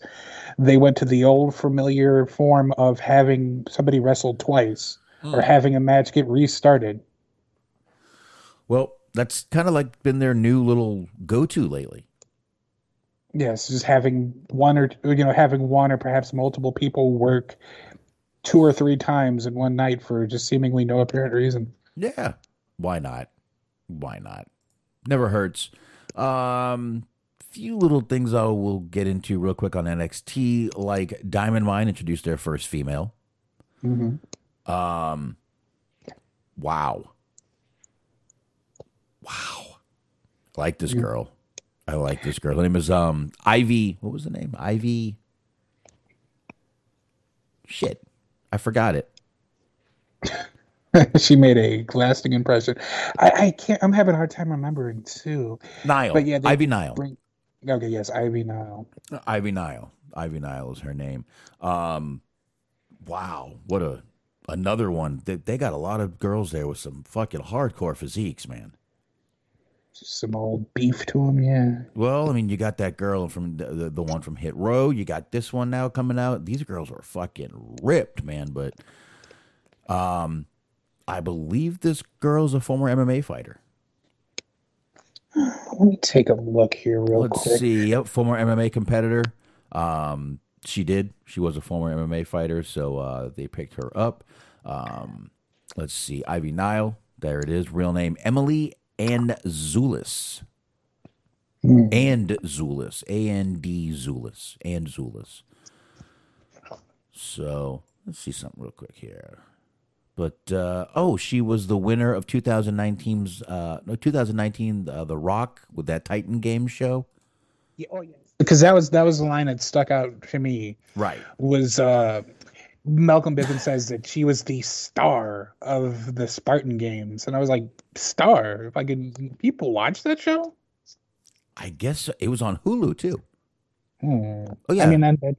they went to the old familiar form of having somebody wrestle twice or hmm. having a match get restarted. Well, that's kind of like been their new little go-to lately. Yes, just having one or you know having one or perhaps multiple people work two or three times in one night for just seemingly no apparent reason. Yeah. Why not? Why not? Never hurts. Um few little things I will get into real quick on NXT, like Diamond Mine introduced their first female. Mm-hmm. Um wow. Wow. I like this girl. I like this girl. Her name is um Ivy. What was the name? Ivy. Shit. I forgot it. <laughs> <laughs> she made a lasting impression. I, I can't. I'm having a hard time remembering too. Nile. But yeah, Ivy Nile. Bring, okay, yes, Ivy Nile. Ivy Nile. Ivy Nile is her name. Um, wow, what a another one. They, they got a lot of girls there with some fucking hardcore physiques, man. Just some old beef to them, yeah. Well, I mean, you got that girl from the, the, the one from Hit Row. You got this one now coming out. These girls are fucking ripped, man. But um, I believe this girl's a former MMA fighter. Let me take a look here real quick. Let's quick. see. Yep, former MMA competitor. Um, she did. She was a former MMA fighter, so uh, they picked her up. Um, let's see. Ivy Nile. There it is. Real name Emily and Zulis. And Zulis. A N D Zulis. Andzulis. So let's see something real quick here. But uh, oh, she was the winner of 2019's uh, no 2019 uh, The Rock with that Titan game show. Yeah, oh yes. Because that was that was the line that stuck out to me. Right. Was uh, Malcolm Bivens says that she was the star of the Spartan Games, and I was like, star? If I could, people watch that show? I guess it was on Hulu too. Hmm. Oh, yeah. I mean, that,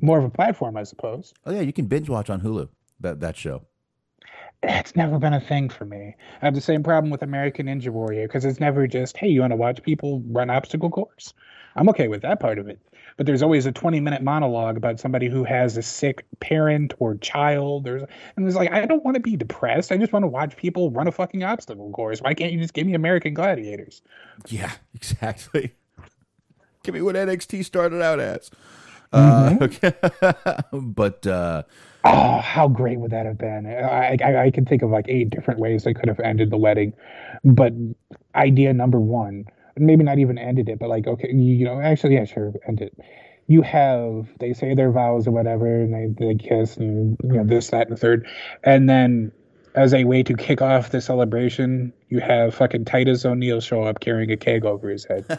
more of a platform, I suppose. Oh yeah, you can binge watch on Hulu that that show. It's never been a thing for me. I have the same problem with American Ninja Warrior because it's never just, hey, you want to watch people run obstacle course? I'm okay with that part of it. But there's always a 20 minute monologue about somebody who has a sick parent or child. There's, and it's like, I don't want to be depressed. I just want to watch people run a fucking obstacle course. Why can't you just give me American Gladiators? Yeah, <laughs> exactly. Give me what NXT started out as. Uh, <laughs> okay. but uh, Oh, how great would that have been? I, I I can think of like eight different ways they could have ended the wedding, but idea number one, maybe not even ended it, but like okay, you, you know, actually, yeah, sure, end it. You have they say their vows or whatever, and they they kiss and you know this that and the third, and then as a way to kick off the celebration, you have fucking Titus O'Neil show up carrying a keg over his head. <laughs>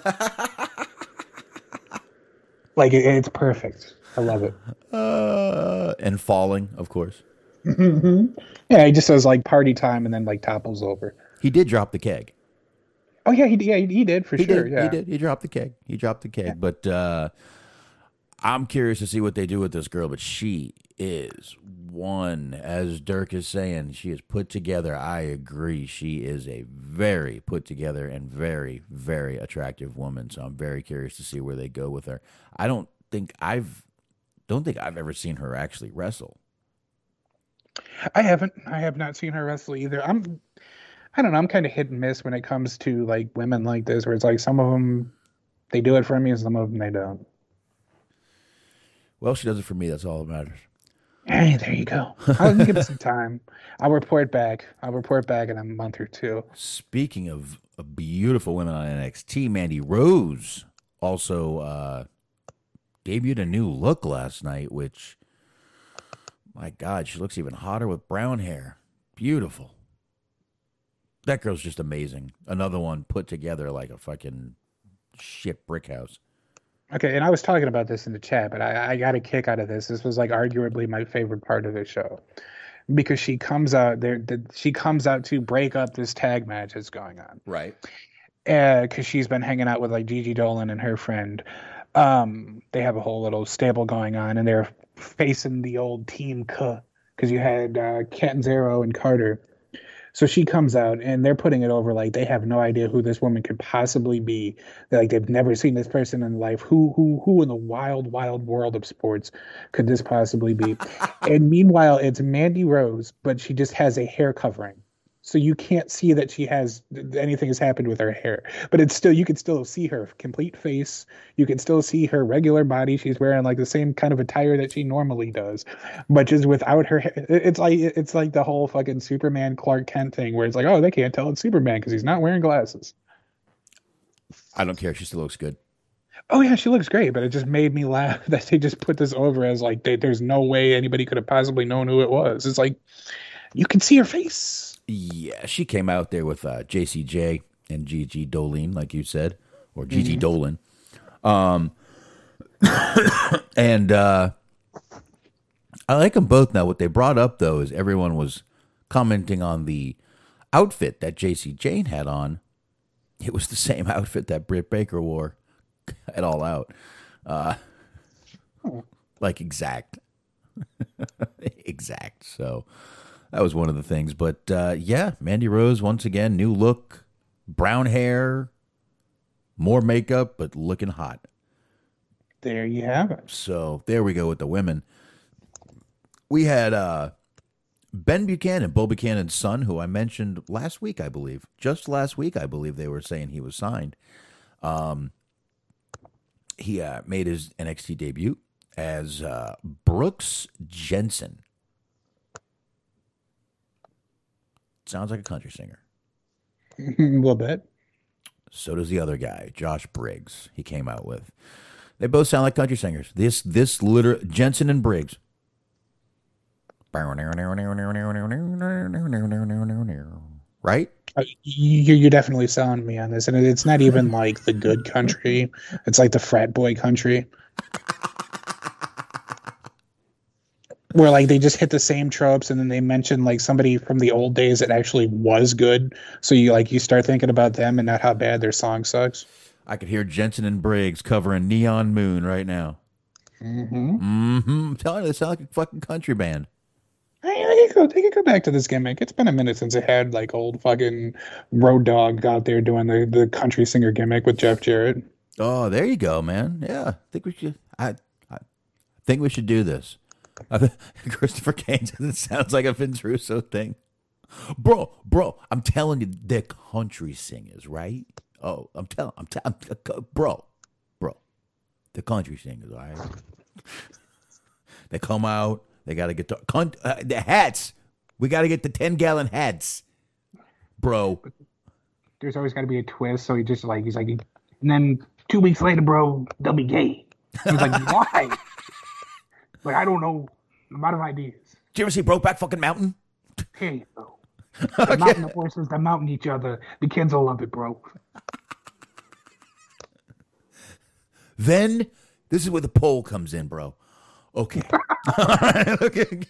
like it, it's perfect. I love it. uh, and falling, of course. Yeah, he just says like party time and then like topples over. He did drop the keg. Oh yeah, he yeah he, did for He sure. did. Yeah, He did. He dropped the keg. He dropped the keg. But uh, I'm curious to see what they do with this girl. But she is one, as Dirk is saying, she is put together. I agree. She is a very put together and very, very attractive woman. So I'm very curious to see where they go with her. I don't think I've don't think I've ever seen her actually wrestle. I haven't. I have not seen her wrestle either. I'm. I don't know. I'm kind of hit and miss when it comes to like women like this, where it's like some of them they do it for me, and some of them they don't. Well, she does it for me. That's all that matters. Hey, there you go. I'll give it some time. I'll report back. I'll report back in a month or two. Speaking of, beautiful women on NXT, Mandy Rose also uh, debuted a new look last night, which, my God, she looks even hotter with brown hair. Beautiful. That girl's just amazing. Another one put together like a fucking shit brick house. Okay, and I was talking about this in the chat, but I, I got a kick out of this. This was like arguably my favorite part of the show because she comes out there. The, she comes out to break up this tag match that's going on, Right. Uh, because she's been hanging out with like Gigi Dolin and her friend. Um, they have a whole little stable going on, and they're facing the old team because you had uh, Catanzaro and Carter. So she comes out, and they're putting it over like they have no idea who this woman could possibly be. They're like they've never seen this person in life. Who, who, who in the wild, wild world of sports could this possibly be? <laughs> and meanwhile, it's Mandy Rose, but she just has a hair covering so you can't see that she has anything has happened with her hair but it's still you can still see her complete face. You can still see her regular body. She's wearing like the same kind of attire that she normally does but just without her hair it's like it's like the whole fucking superman clark kent thing where it's like oh they can't tell it's superman because he's not wearing glasses. I don't care. She still looks good. oh yeah she looks great but it just made me laugh <laughs> that they just put this over as like they, there's no way anybody could have possibly known who it was. It's like you can see her face Yeah, she came out there with uh, JCJ and Gigi Dolin, like you said, or Gigi Mhm. Dolin. Um, <coughs> and uh, I like them both now. What they brought up though is everyone was commenting on the outfit that Jacy Jayne had on. It was the <laughs> same outfit that Britt Baker wore <laughs> at All Out, uh, like exact, <laughs> exact. So that was one of the things. But uh, yeah, Mandy Rose once again, new look, brown hair, more makeup, but looking hot. there you have it So there we go with the women. We had uh, Ben Buchanan, Bo Buchanan's son, who I mentioned last week, I believe. Just last week, I believe they were saying he was signed. Um, he uh, made his NXT debut as uh, Brooks Jensen. Sounds like a country singer. a little bit So does the other guy, Josh Briggs. He came out with. They both sound like country singers. This this liter Jensen and Briggs. Right? Uh, you, you definitely selling me on this, and it's not even like the good country; it's like the frat boy country, <laughs> where like they just hit the same tropes, and then they mention like somebody from the old days that actually was good. So you like you start thinking about them and not how bad their song sucks. I could hear Jensen and Briggs covering Neon Moon right now. Mm-hmm. Mm-hmm. I'm telling you, they sound like a fucking country band. They could go. They could go back to this gimmick. It's been a minute since it had like old fucking Road Dogg out there doing the, the country singer gimmick with Jeff Jarrett. Oh, there you go, man. Yeah, I think we should. I, I think we should do this. <laughs> Christopher Kane it sounds like a Vince Russo thing, bro. Bro, I'm telling you, they're country singers, right? Oh, I'm telling, I'm telling, bro, bro, the country singers, all right? <laughs> they come out, they got to get uh, the hats. We got to get the ten gallon hats, bro. There's always got to be a twist. So he just like he's like, and then two weeks later, bro, they'll be gay. He's like, <laughs> why? Like I don't know. I'm out of ideas. Did you ever see Brokeback fucking Mountain? Hey, bro. <laughs> The mountain of horses, they mountain each other. The kids will love it, bro. Then this is where the poll comes in, bro. Okay. <laughs> <laughs> okay. In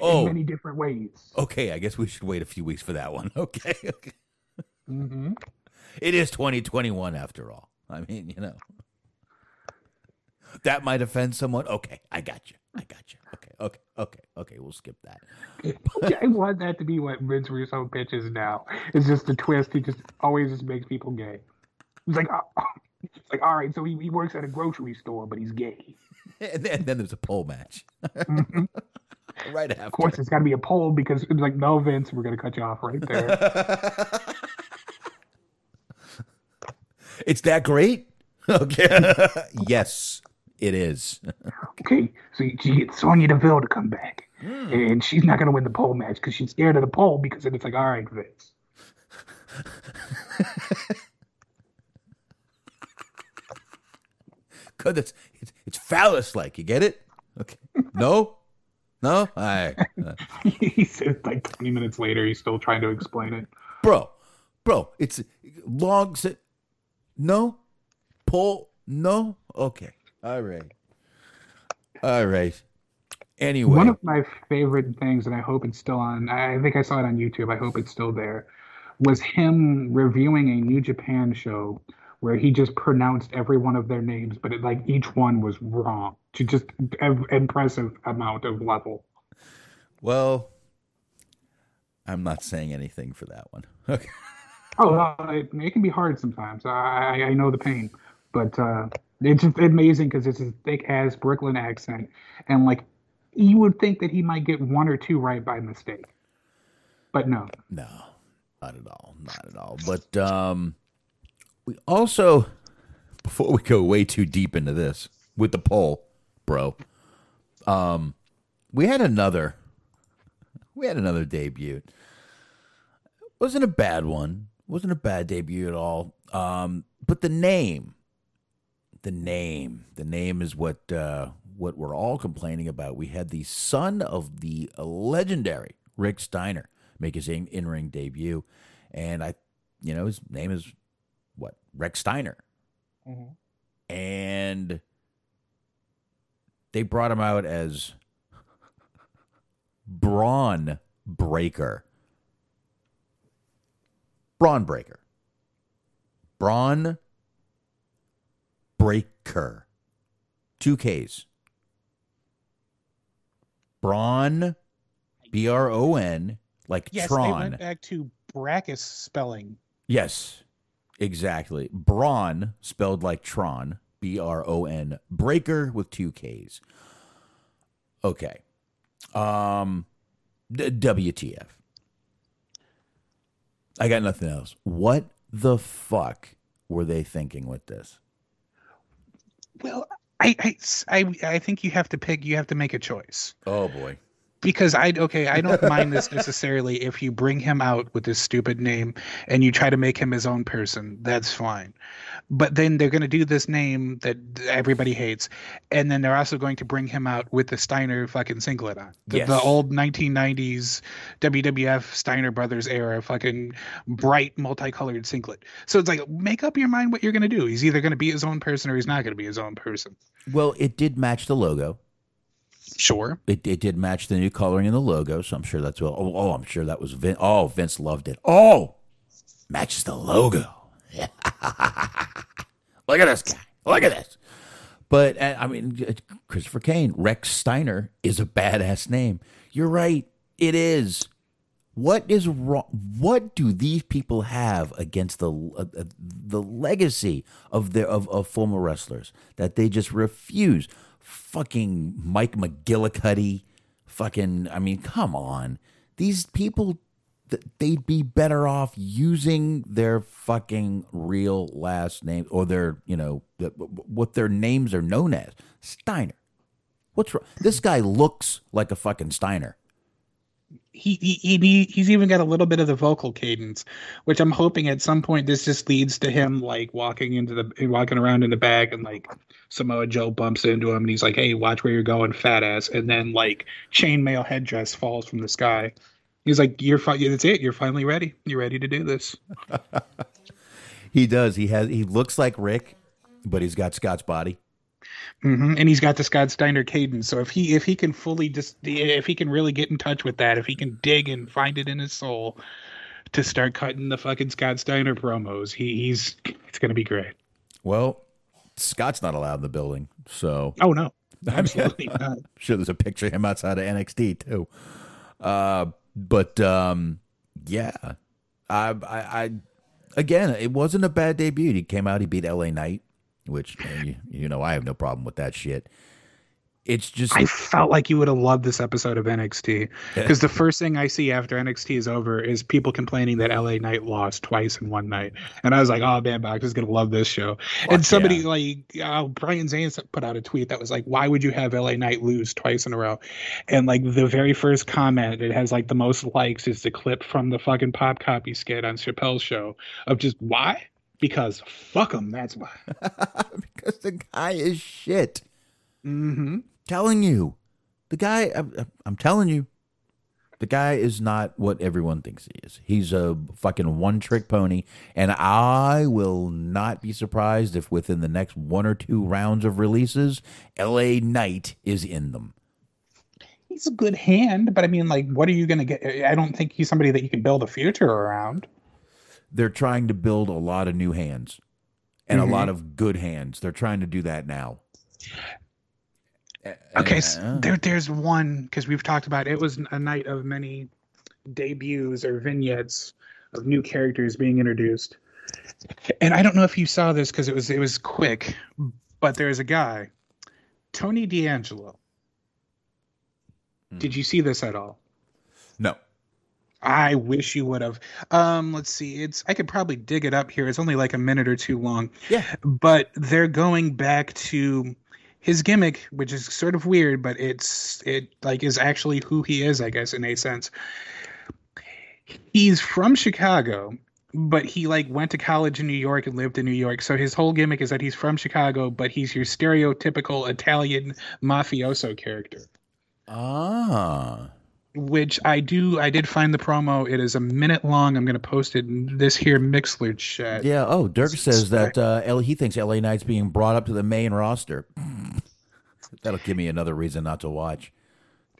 Oh, many different ways. okay. I guess we should wait a few weeks for that one. Okay. okay. Mm-hmm. It is 2021 after all. I mean, you know. That might offend someone. Okay, I got you. I got you. Okay, okay, okay, okay. We'll skip that. <laughs> I want that to be what Vince Russo pitches now. It's just a twist. He just always just makes people gay. He's like, oh, <laughs> it's like, all right, so he, he works at a grocery store, but he's gay. <laughs> And then, then there's a pole match. Mm-hmm. right after. Of course, it's got to be a poll because it's like, no, Vince, we're going to cut you off right there. It's that great? Okay. yes, it is. okay, so you you get Sonya Deville to come back, and she's not going to win the pole match because she's scared of the pole because then it's like, all right, Vince. <laughs> Good. It's it's, it's phallus like. You get it? Okay. No. No. All right. Uh, <laughs> he said like 20 minutes later, he's still trying to explain it. bro, bro. It's logs. No. Pole. No. Okay. All right. All right. Anyway. One of my favorite things, and I hope it's still on. I think I saw it on YouTube. I hope it's still there. Was him reviewing a New Japan show where he just pronounced every one of their names, but it, like each one was wrong to just an impressive amount of level. well, I'm not saying anything for that one. Okay. <laughs> Oh, uh, it, it can be hard sometimes. I, I know the pain, but uh, it's just amazing because it's a thick ass Brooklyn accent, and like you would think that he might get one or two right by mistake, but no. No, not at all. Not at all. But um, we also, before we go way too deep into this with the poll, bro, um, we had another, we had another debut. wasn't a bad one. wasn't a bad debut at all. Um, but the name, the name, the name is what uh, what we're all complaining about. We had the son of the legendary Rick Steiner make his in ring debut, and I, you know, his name is what Rechsteiner, and they brought him out as Bron Breakker. Bron Breakker. Bron Breakker. Two K's. Bron, B R O N, like Yes, Tron. they went back to Brakkus spelling. Yes, exactly. Bron, spelled like Tron, B R O N, breaker with two K's. Okay. Um, D- WTF. I got nothing else. What the fuck were they thinking with this? Well, I, I, I, I think you have to pick. You have to make a choice Oh boy. Because I okay. I don't mind this <laughs> necessarily if you bring him out with this stupid name and you try to make him his own person. That's fine. But then they're going to do this name that everybody hates, and then they're also going to bring him out with the Steiner fucking singlet on the, the old 1990s WWF Steiner Brothers era fucking bright multicolored singlet. So it's like make up your mind what you're going to do. He's either going to be his own person or he's not going to be his own person. Well, it did match the logo. Sure. It, it did match the new coloring in the logo, so I'm sure that's well. Oh, oh, I'm sure that was Vince. Oh, Vince loved it. Oh, matches the logo. <laughs> Look at this guy. Look at this. But uh, I mean, Christopher Kane, Rechsteiner is a badass name. You're right. It is. What is wrong? What do these people have against the uh, uh, the legacy of their of, of former wrestlers that they just refuse? Fucking Mike McGillicuddy, fucking. I mean, come on. These people, they'd be better off using their fucking real last name or their, you know, what their names are known as. Steiner. What's wrong? This guy looks like a fucking Steiner. He, he, he he's even got a little bit of the vocal cadence, which I'm hoping at some point this just leads to him like walking into the walking around in the bag and like Samoa Joe bumps into him and he's like, "Hey, watch where you're going, fat ass!" And then like chainmail headdress falls from the sky. He's like, "You're fi- That's it. You're finally ready. You're ready to do this." <laughs> He does. He has. He looks like Rick, but he's got Scott's body. Hmm And he's got the Scott Steiner cadence. So if he if he can fully just if he can really get in touch with that, if he can dig and find it in his soul to start cutting the fucking Scott Steiner promos, he, he's it's gonna be great. Well, Scott's not allowed in the building, so Oh no, <laughs> I mean, <laughs> not. I'm sure there's a picture of him outside of NXT too. Uh, but um, yeah, I, I, I, again, it wasn't a bad debut. He came out, he beat LA Knight, which you, you know I have no problem with that shit. it's just I felt like you would have loved this episode of NXT because the first thing I see after NXT is over is people complaining that LA Knight lost twice in one night, and I was like, "Oh man, Box is gonna love this show." and somebody like uh, Brian Zane put out a tweet that was like, "Why would you have LA Knight lose twice in a row?" And like the very first comment, it has like the most likes is the clip from the fucking pop copy skit on Chappelle's show of just why because fuck him. That's why. <laughs> because the guy is shit. Mm-hmm. Telling you, the guy. I'm, I'm telling you, the guy is not what everyone thinks he is. He's a fucking one trick pony, and I will not be surprised if within the next one or two rounds of releases, L.A. Knight is in them. He's a good hand, but I mean, like, what are you gonna get? I don't think he's somebody that you can build a future around. They're trying to build a lot of new hands and Mhm. a lot of good hands. They're trying to do that now. Okay, so there, there's one because we've talked about it was a night of many debuts or vignettes of new characters being introduced. And I don't know if you saw this because it was it was quick, but there's a guy, Tony D'Angelo. Did you see this at all? No. I wish you would have. Um, let's see. It's I could probably dig it up here. It's only like a minute or two long. Yeah. But they're going back to his gimmick, which is sort of weird, but it's it like is actually who he is, I guess, in a sense. He's from Chicago, but he like went to college in New York and lived in New York. So his whole gimmick is that he's from Chicago, but he's your stereotypical Italian mafioso character Ah. Which I do. I did find the promo. It is a minute long. I'm going to post it in this here Mixlr chat. Yeah. Oh, Dirk says that uh, L- he thinks LA Knight's being brought up to the main roster. <laughs> That'll give me another reason not to watch.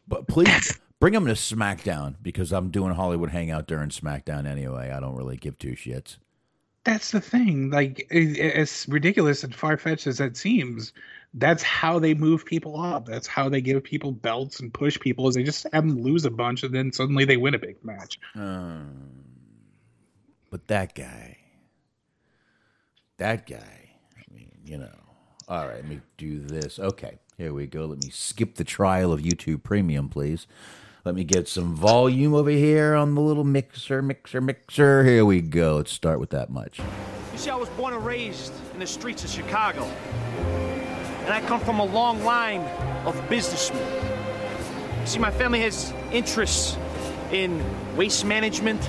But please <laughs> bring him to SmackDown because I'm doing Hollywood Hangout during SmackDown anyway. I don't really give two shits. That's the thing. Like, as ridiculous and far fetched as that seems, that's how they move people up. That's how they give people belts and push people. Is they just have them lose a bunch and then suddenly they win a big match. Um, but that guy, that guy, I mean, you know. All right, let me do this. Okay, here we go. Let me skip the trial of YouTube Premium, please. Let me get some volume over here on the little mixer, mixer, mixer. Here we go. Let's start with that much. You see, I was born and raised in the streets of Chicago. And I come from a long line of businessmen. See, my family has interests in waste management,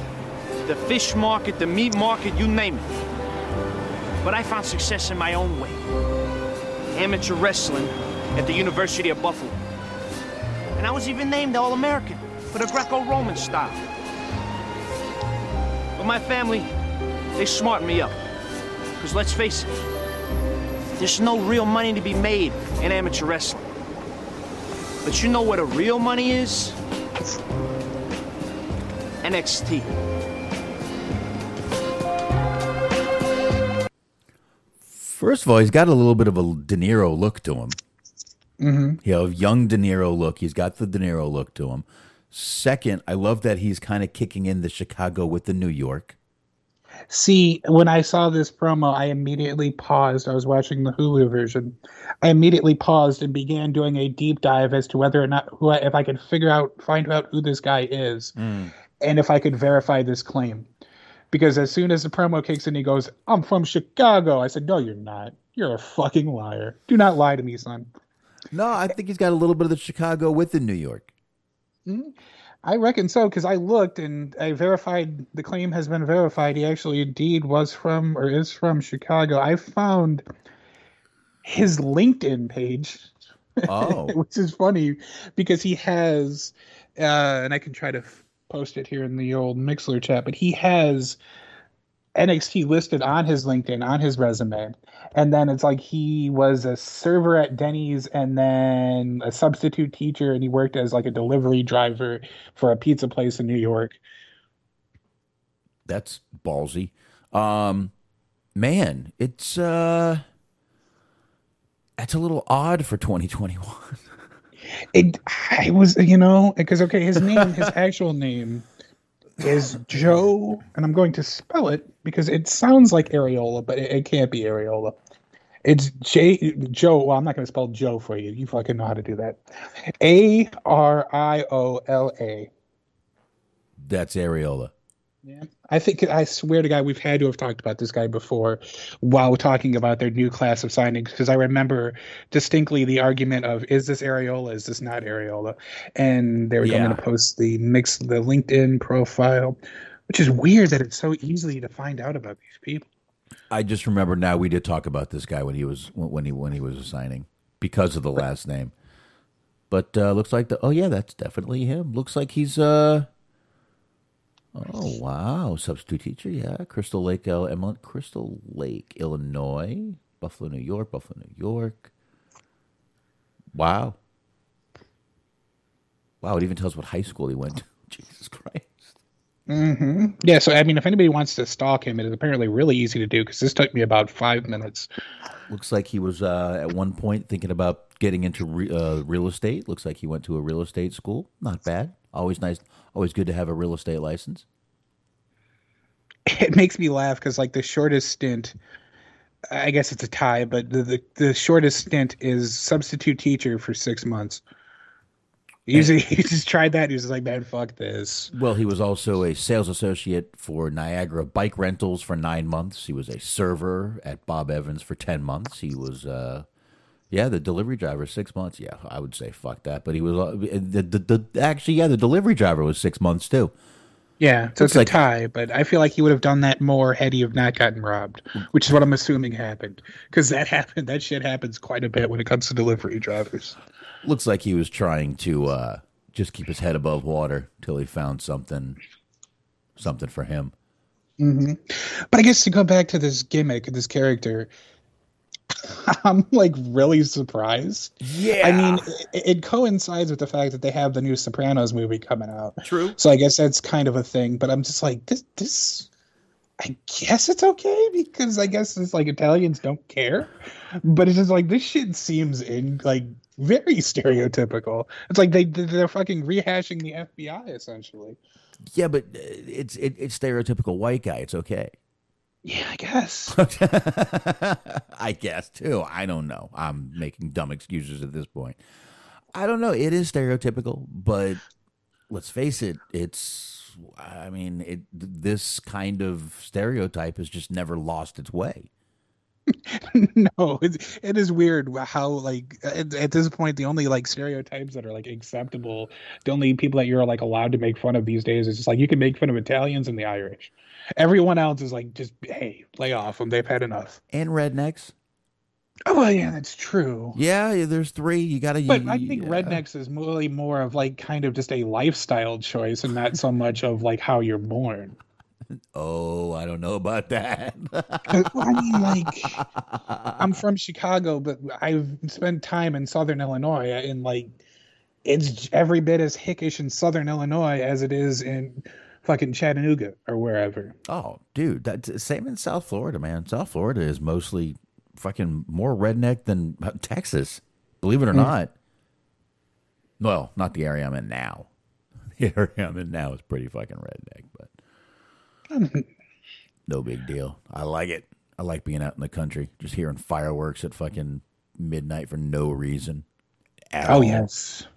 the fish market, the meat market, you name it. But I found success in my own way amateur wrestling at the University of Buffalo. And I was even named All American for the Greco Roman style. But my family, they smartened me up. Because let's face it, there's no real money to be made in amateur wrestling. But you know where the real money is? NXT. First of all, he's got a little bit of a De Niro look to him. Mhm. You know, young De Niro look. He's got the De Niro look to him. Second, I love that he's kind of kicking in the Chicago with the New York. See, when I saw this promo, I immediately paused. I was watching the Hulu version. I immediately paused and began doing a deep dive as to whether or not who I, if I could figure out, find out who this guy is, and if I could verify this claim. Because as soon as the promo kicks in, he goes, "I'm from Chicago." I said, "No, you're not. You're a fucking liar. Do not lie to me, son." No, I think he's got a little bit of the Chicago with the New York. Mm, I reckon so because I looked and I verified the claim has been verified. He actually indeed was from or is from Chicago. I found his LinkedIn page. Oh. <laughs> which is funny because he has, uh, and I can try to f- post it here in the old Mixlr chat, but he has NXT listed on his LinkedIn, on his resume. And then it's like he was a server at Denny's and then a substitute teacher, and he worked as like a delivery driver for a pizza place in New York. That's ballsy. Um, man, it's uh, that's a little odd for 2021. <laughs> It, I was, you know, because okay, his name, his <laughs> actual name is Joe, and I'm going to spell it because it sounds like Areola, but it, it can't be Areola. It's J Joe. Well, I'm not going to spell Joe for you. You fucking know how to do that. A R I O L A. That's Areola. Yeah. I think I swear to God, we've had to have talked about this guy before while talking about their new class of signings because I remember distinctly the argument of is this Areola, is this not Areola, and they were Yeah. going to post the mix, the LinkedIn profile, which is weird that it's so easy to find out about these people. I just remember now we did talk about this guy when he was when he when he was signing because of the last name. But uh looks like the oh yeah, that's definitely him. Looks like he's uh Oh wow, substitute teacher, yeah. Crystal Lake L Emily Crystal Lake, Illinois, Buffalo, New York, Buffalo, New York. Wow. Wow, it even tells what high school he went to. <laughs> Jesus Christ. Mm-hmm. Yeah, so I mean, if anybody wants to stalk him, it is apparently really easy to do because this took me about five minutes. Looks like he was uh, at one point thinking about getting into re- uh, real estate. Looks like he went to a real estate school. Not bad. Always nice. Always good to have a real estate license. It makes me laugh because like the shortest stint, I guess it's a tie, but the the, the shortest stint is substitute teacher for six months. Usually, <laughs> he just tried that. He was like, man, fuck this. Well, he was also a sales associate for Niagara Bike Rentals for nine months. He was a server at Bob Evans for ten months. He was, uh, yeah, the delivery driver six months. Yeah, I would say fuck that. But he was uh, the, the, the actually yeah the delivery driver was six months too. Yeah, so it's a like- tie, but I feel like he would have done that more had he have not gotten robbed, which is what I'm assuming happened. Because that <laughs> happened, that shit happens quite a bit when it comes to delivery drivers. Looks like he was trying to uh, just keep his head above water till he found something, something for him. hmm But I guess to go back to this gimmick, this character, <laughs> I'm like really surprised. Yeah. I mean, it, it coincides with the fact that they have the new Sopranos movie coming out. True. So I guess that's kind of a thing. But I'm just like, this, this, I guess it's okay because I guess it's like Italians don't care. But it's just like this shit seems in like very <laughs> stereotypical. It's like they they're fucking rehashing the FBI essentially. Yeah, but uh, it's it, it's stereotypical white guy. It's okay. Yeah, I guess. <laughs> I guess too. I don't know. I'm making dumb excuses at this point. I don't know. It is stereotypical, but let's face it. It's. I mean, it. This kind of stereotype has just never lost its way. <laughs> no, it, it is weird how like at, at this point the only like stereotypes that are like acceptable, the only people that you're like allowed to make fun of these days is just like you can make fun of Italians and the Irish. Everyone else is like just hey, lay off them. They've had enough. And rednecks. Oh well, yeah, that's true. Yeah, yeah, there's three. You got to. But I think rednecks is really more of like kind of just a lifestyle choice and not so much of like how you're born. <laughs> Oh, I don't know about that. I <laughs> mean, like, I'm from Chicago, but I've spent time in Southern Illinois, and like, it's every bit as hickish in Southern Illinois as it is in fucking Chattanooga or wherever. Oh, dude, that's same in South Florida, man. South Florida is mostly fucking more redneck than uh, Texas. Believe it or Mm. not. Well, not the area I'm in now. <laughs> The area I'm in now is pretty fucking redneck, but <laughs> no big deal. I like it. I like being out in the country, just hearing fireworks at fucking midnight for no reason. Oh all. yes.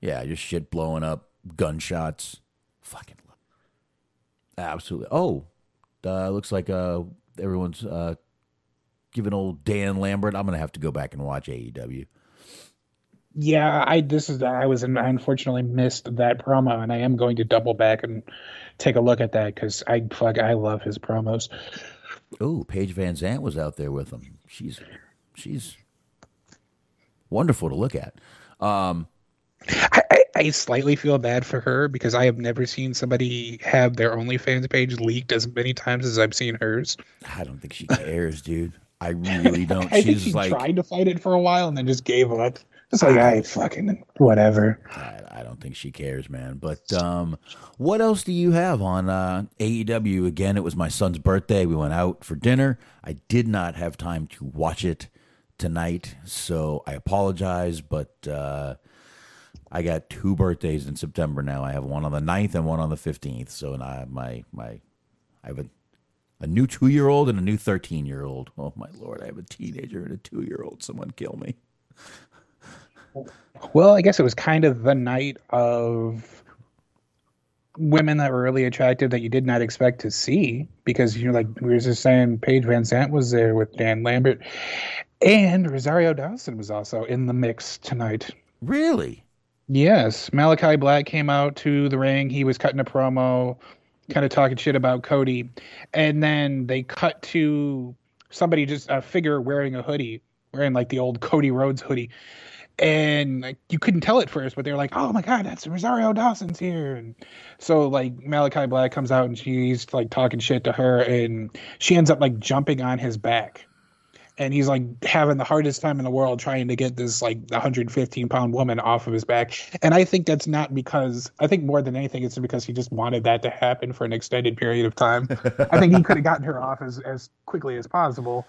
Yeah, just shit blowing up, gunshots. Fucking love Absolutely. Oh, uh, looks like uh, everyone's uh, giving old Dan Lambert. I'm gonna have to go back and watch AEW. Yeah, I this is I was I unfortunately missed that promo, and I am going to double back and take a look at that because I fuck I love his promos. Oh, Paige VanZant was out there with him. She's she's wonderful to look at. Um, I, I, I slightly feel bad for her because I have never seen somebody have their OnlyFans page leaked as many times as I've seen hers. I don't think she cares, dude. I really <laughs> don't. I think She's she like, tried to fight it for a while and then just gave up. It's like I fucking whatever. I, I don't think she cares, man. But um, what else do you have on uh, AEW? Again, it was my son's birthday. We went out for dinner. I did not have time to watch it tonight, so I apologize. But uh, I got two birthdays in September now. I have one on the 9th and one on the fifteenth. So and I my my I have a A new two year old and a new 13 year old. Oh, my Lord. I have a teenager and a two year old. Someone kill me. Well, I guess it was kind of the night of women that were really attractive that you did not expect to see because you know, like we were just saying, Paige VanZant was there with Dan Lambert, and Rosario Dawson was also in the mix tonight. Really? Yes, Malakai Black came out to the ring. He was cutting a promo, kind of talking shit about Cody, and then they cut to somebody just a figure wearing a hoodie, wearing like the old Cody Rhodes hoodie, and like, you couldn't tell at first, but they're like, "Oh my god, that's Rosario Dawson's here!" And so like Malakai Black comes out and she's like talking shit to her, and she ends up like jumping on his back. And he's like having the hardest time in the world trying to get this like 115 pound woman off of his back. And i think that's not because i think more than anything it's because he just wanted that to happen for an extended period of time. I think he could have gotten her off as, as quickly as possible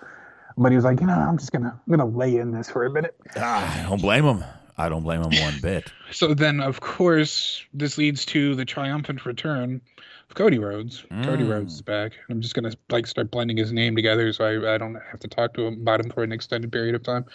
but he was like you know i'm just gonna i'm gonna lay in this for a minute Ah, I don't blame him. I don't blame him one bit. <laughs> so then of course this leads to the triumphant return of cody rhodes cody Mm. rhodes is back i'm just gonna like start blending his name together so I, I don't have to talk to him about him for an extended period of time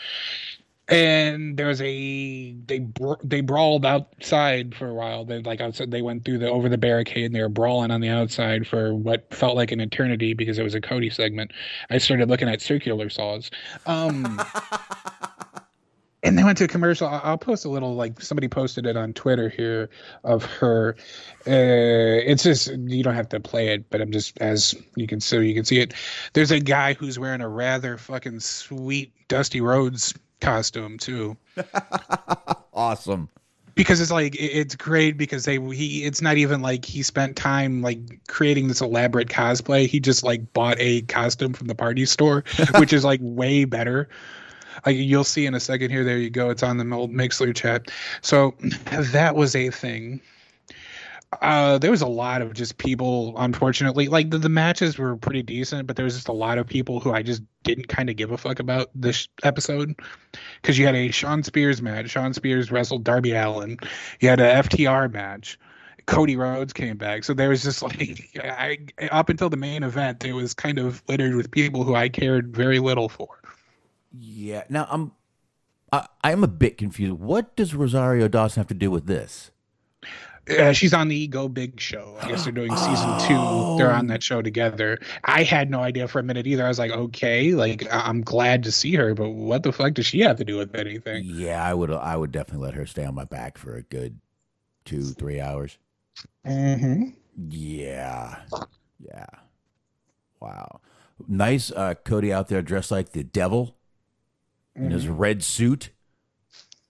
and there's a they they brawled outside for a while they like outside they went through the over the barricade and they were brawling on the outside for what felt like an eternity because it was a cody segment i started looking at circular saws um <laughs> and they went to a commercial. I'll post a little like somebody posted it on Twitter here of her. Uh, it's just you don't have to play it, but I'm just as you can so you can see it. There's a guy who's wearing a rather fucking sweet Dusty Rhodes costume too. <laughs> awesome. Because it's like it's great because they he it's not even like he spent time like creating this elaborate cosplay. He just like bought a costume from the party store, <laughs> which is like way better. Like you'll see in a second here. There you go. It's on the old Mixlr chat. So that was a thing. Uh, there was a lot of just people, unfortunately, like the, the matches were pretty decent, but there was just a lot of people who I just didn't kind of give a fuck about this episode. Because you had a Shawn Spears match. Shawn Spears wrestled Darby Allin. You had a FTR match. Cody Rhodes came back. So there was just <laughs> like, I, up until the main event, it was kind of littered with people who I cared very little for. Yeah. Now I'm I, I'm a bit confused. What does Rosario Dawson have to do with this? Uh, she's on the Go Big show. I guess they're doing season two. They're on that show together. I had no idea for a minute either. I was like, okay, like I'm glad to see her, but what the fuck does she have to do with anything? Yeah, I would I would definitely let her stay on my back for a good two, three hours. Mm-hmm. Yeah. Yeah. Wow. Nice uh Cody out there dressed like the devil in his red suit.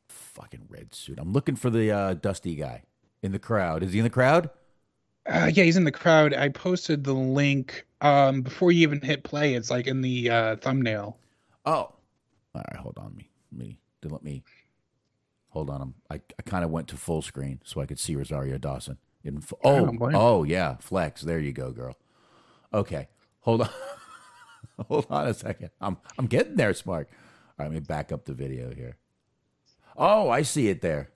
Fucking red suit. I'm looking for the uh dusty guy in the crowd. Is he in the crowd? Uh, yeah, he's in the crowd. I posted the link um, before you even hit play. It's like in the uh, thumbnail. Oh. All right, hold on me. Me. Then let me hold on. I'm, I I kind of went to full screen so I could see Rosario Dawson. In fu- oh oh yeah, flex. There you go, girl. Okay, hold on. <laughs> hold on a second. I'm I'm getting there, Smark. All right, let me back up the video here. Oh, I see it there.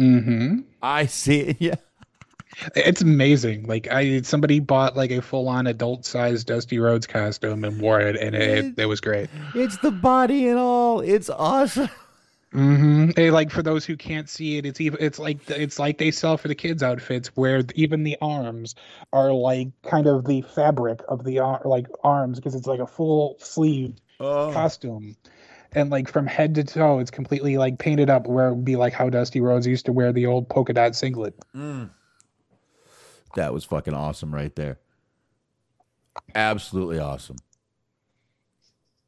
Mm-hmm. I see it. <laughs> Yeah. It's amazing. Like I, somebody bought like a full-on adult-sized Dusty Rhodes costume and wore it, and it, it was great. It's the body and all. It's awesome. <laughs> Mm-hmm. Hey, like for those who can't see it, it's even it's like it's like they sell for the kids outfits where even the arms are like kind of the fabric of the like arms because it's like a full sleeve costume, and like from head to toe, it's completely like painted up where it would be like how Dusty Rhodes used to wear the old polka dot singlet. That was fucking awesome right there. Absolutely awesome.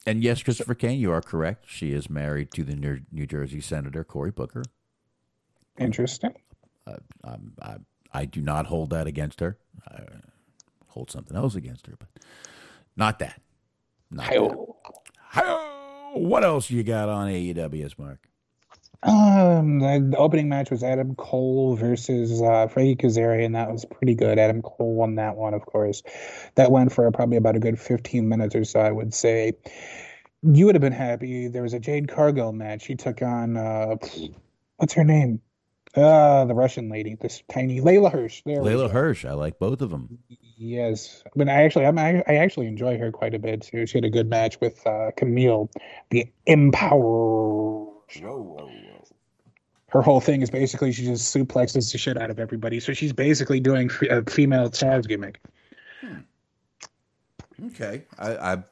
And yes, Christopher Kane, you are correct. She is married to the New, New Jersey Senator Cory Booker. Interesting. Uh, I'm, I, I do not hold that against her. I hold something else against her, but not that. Not that. Hi-yo. What else you got on AEW's Mark? Um, the, opening match was Adam Cole versus uh, Frankie Kazarian. that was pretty good. Adam Cole won that one, of course. That went for probably about a good 15 minutes or so, I would say. You would have been happy. There was a Jade Cargill match. She took on, uh, what's her name? Uh, the Russian lady, this tiny Leyla Hirsch. There Leyla. Hirsch. I like both of them. Yes, but I actually, I'm, I, I actually enjoy her quite a bit too. She had a good match with uh, Camille, the Empower. Her whole thing is basically she just suplexes the shit out of everybody. So she's basically doing a female Taz gimmick. Okay, I, I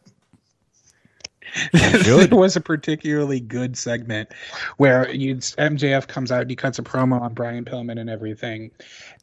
there <laughs> was a particularly good segment where you MJF comes out and he cuts a promo on Brian Pillman and everything,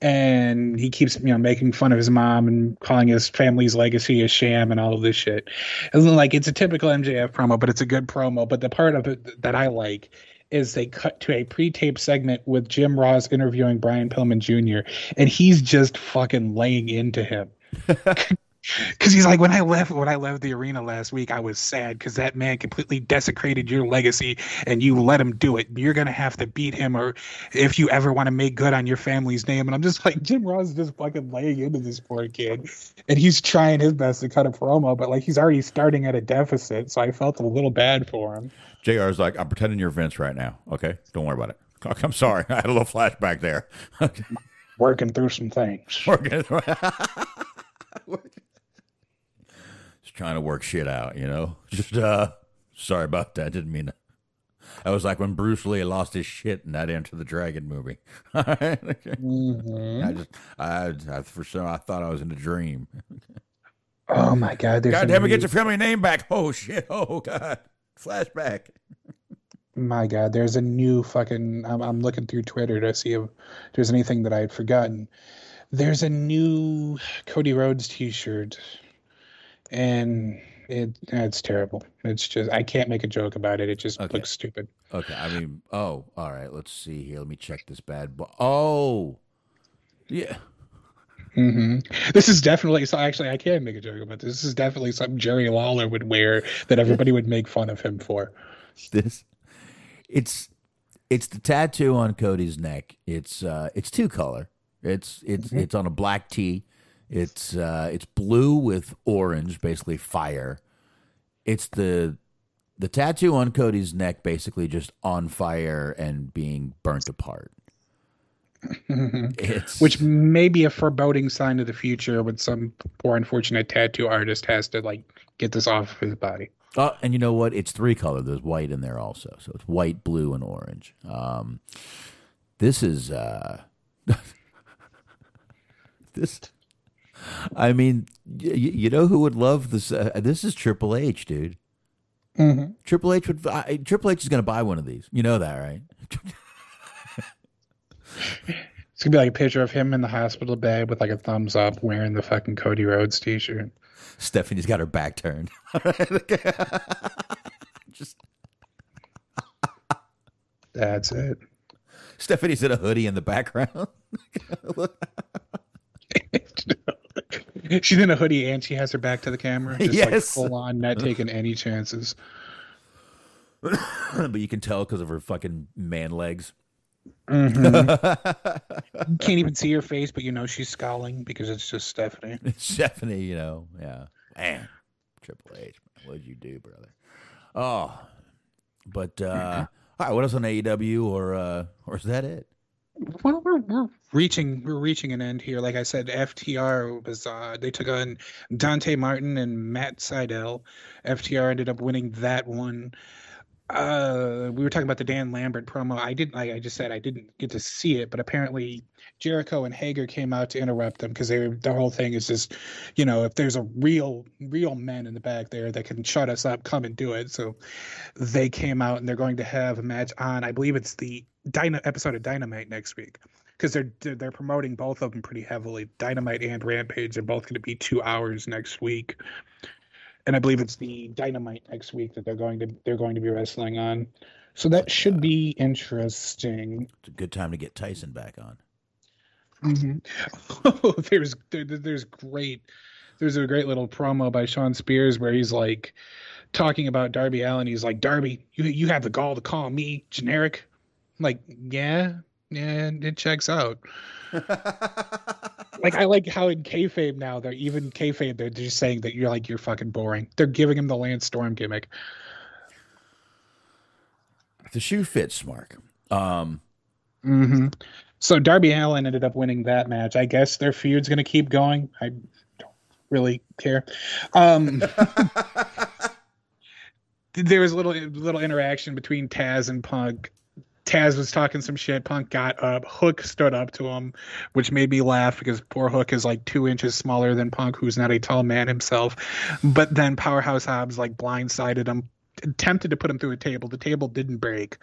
and he keeps you know making fun of his mom and calling his family's legacy a sham and all of this shit. It's like it's a typical MJF promo, but it's a good promo. But the part of it that I like is they cut to a pre-taped segment with Jim Ross interviewing Brian Pillman Jr. and he's just fucking laying into him. <laughs> Because he's like, when I left, when I left the arena last week, I was sad because that man completely desecrated your legacy, and you let him do it. You're gonna have to beat him, or if you ever want to make good on your family's name. And I'm just <laughs> like, Jim Ross is just fucking laying into this poor kid, and he's trying his best to cut a promo, but like he's already starting at a deficit. So I felt a little bad for him. Jr. is like, I'm pretending you're Vince right now. Okay, don't worry about it. <laughs> I'm sorry, <laughs> I had a little flashback there. Working through some things. Working. Trying to work shit out, you know. Just uh, sorry about that. Didn't mean to. That was like when Bruce Lee lost his shit in that Enter the Dragon movie. All right? <laughs> Mhm. I just, I, I, for sure, I thought I was in a dream. Oh my god! There's God some damn it, get your family name back. <laughs> Oh shit. Oh god. Flashback. My God, there's a new fucking. I'm, I'm looking through Twitter to see if there's anything that I had forgotten. There's a new Cody Rhodes T-shirt, and it it's terrible. It's just I can't make a joke about it. It just looks stupid. Okay, I mean, oh, all right. Let's see here. Let me check this bad boy. Oh, yeah. hmm This is definitely so. Actually, I can make a joke about this. This is definitely something Jerry Lawler would wear that everybody would make fun of him for. <laughs> This, it's, it's the tattoo on Cody's neck. It's, uh, it's two color. It's, it's, Mhm. it's on a black tee. It's, uh, it's blue with orange, basically fire. It's the, the tattoo on Cody's neck, basically just on fire and being burnt apart. <laughs> Which may be a foreboding sign of the future when some poor unfortunate tattoo artist has to like get this off of his body. Oh, and you know what? It's three color. There's white in there also. So it's white, blue, and orange. Um, this is uh, <laughs> this. I mean, y- you know who would love this? Uh, this is Triple H, dude. Mhm. Triple H would. I, Triple H is going to buy one of these. You know that, right? <laughs> It's gonna be like a picture of him in the hospital bed with like a thumbs up wearing the fucking Cody Rhodes t-shirt. Stephanie's got her back turned. <laughs> Just That's it. Stephanie's in a hoodie in the background. <laughs> <laughs> She's in a hoodie and she has her back to the camera. Just like Yes. full on, not <laughs> taking any chances. <laughs> but you can tell because of her fucking man legs. Mhm. You can't even see her face, but you know she's scowling because it's just Stephanie. It's Stephanie, you know, yeah. Man, Triple H, man, what'd you do, brother? Oh, but uh, <clears throat> all right. What else on AEW, or uh, or is that it? Well, we're, we're reaching we're reaching an end here. Like I said, FTR was uh, they took on Dante Martin and Matt Sydal. FTR ended up winning that one. Uh, we were talking about the Dan Lambert promo. I didn't. Like I just said, I didn't get to see it, but apparently Jericho and Hager came out to interrupt them because they the whole thing is just, you know, if there's a real real men in the back there that can shut us up, come and do it. So they came out and they're going to have a match on. I believe it's the Dyna episode of Dynamite next week because they're they're promoting both of them pretty heavily. Dynamite and Rampage are both going to be two hours next week, and I believe it's the Dynamite next week that they're going to they're going to be wrestling on. So that should be interesting. It's a good time to get Tyson back on. Mm-hmm. <laughs> there's there, there's great there's a great little promo by Shawn Spears where he's like talking about Darby Allin. He's like, Darby, you you have the gall to call me generic. Like, yeah, yeah, it checks out. <laughs> like I like how in kayfabe now they're even kayfabe they're just saying that you're like you're fucking boring. They're giving him the Lance Storm gimmick. The shoe fits, Mark. Um, hmm So Darby Allin ended up winning that match. I guess their feud's going to keep going. I don't really care. Um, <laughs> there was a little little interaction between Taz and Punk. Taz was talking some shit. Punk got up. Hook stood up to him, which made me laugh because poor Hook is like two inches smaller than Punk, who's not a tall man himself. But then Powerhouse Hobbs like blindsided him, attempted to put him through a table. The table didn't break.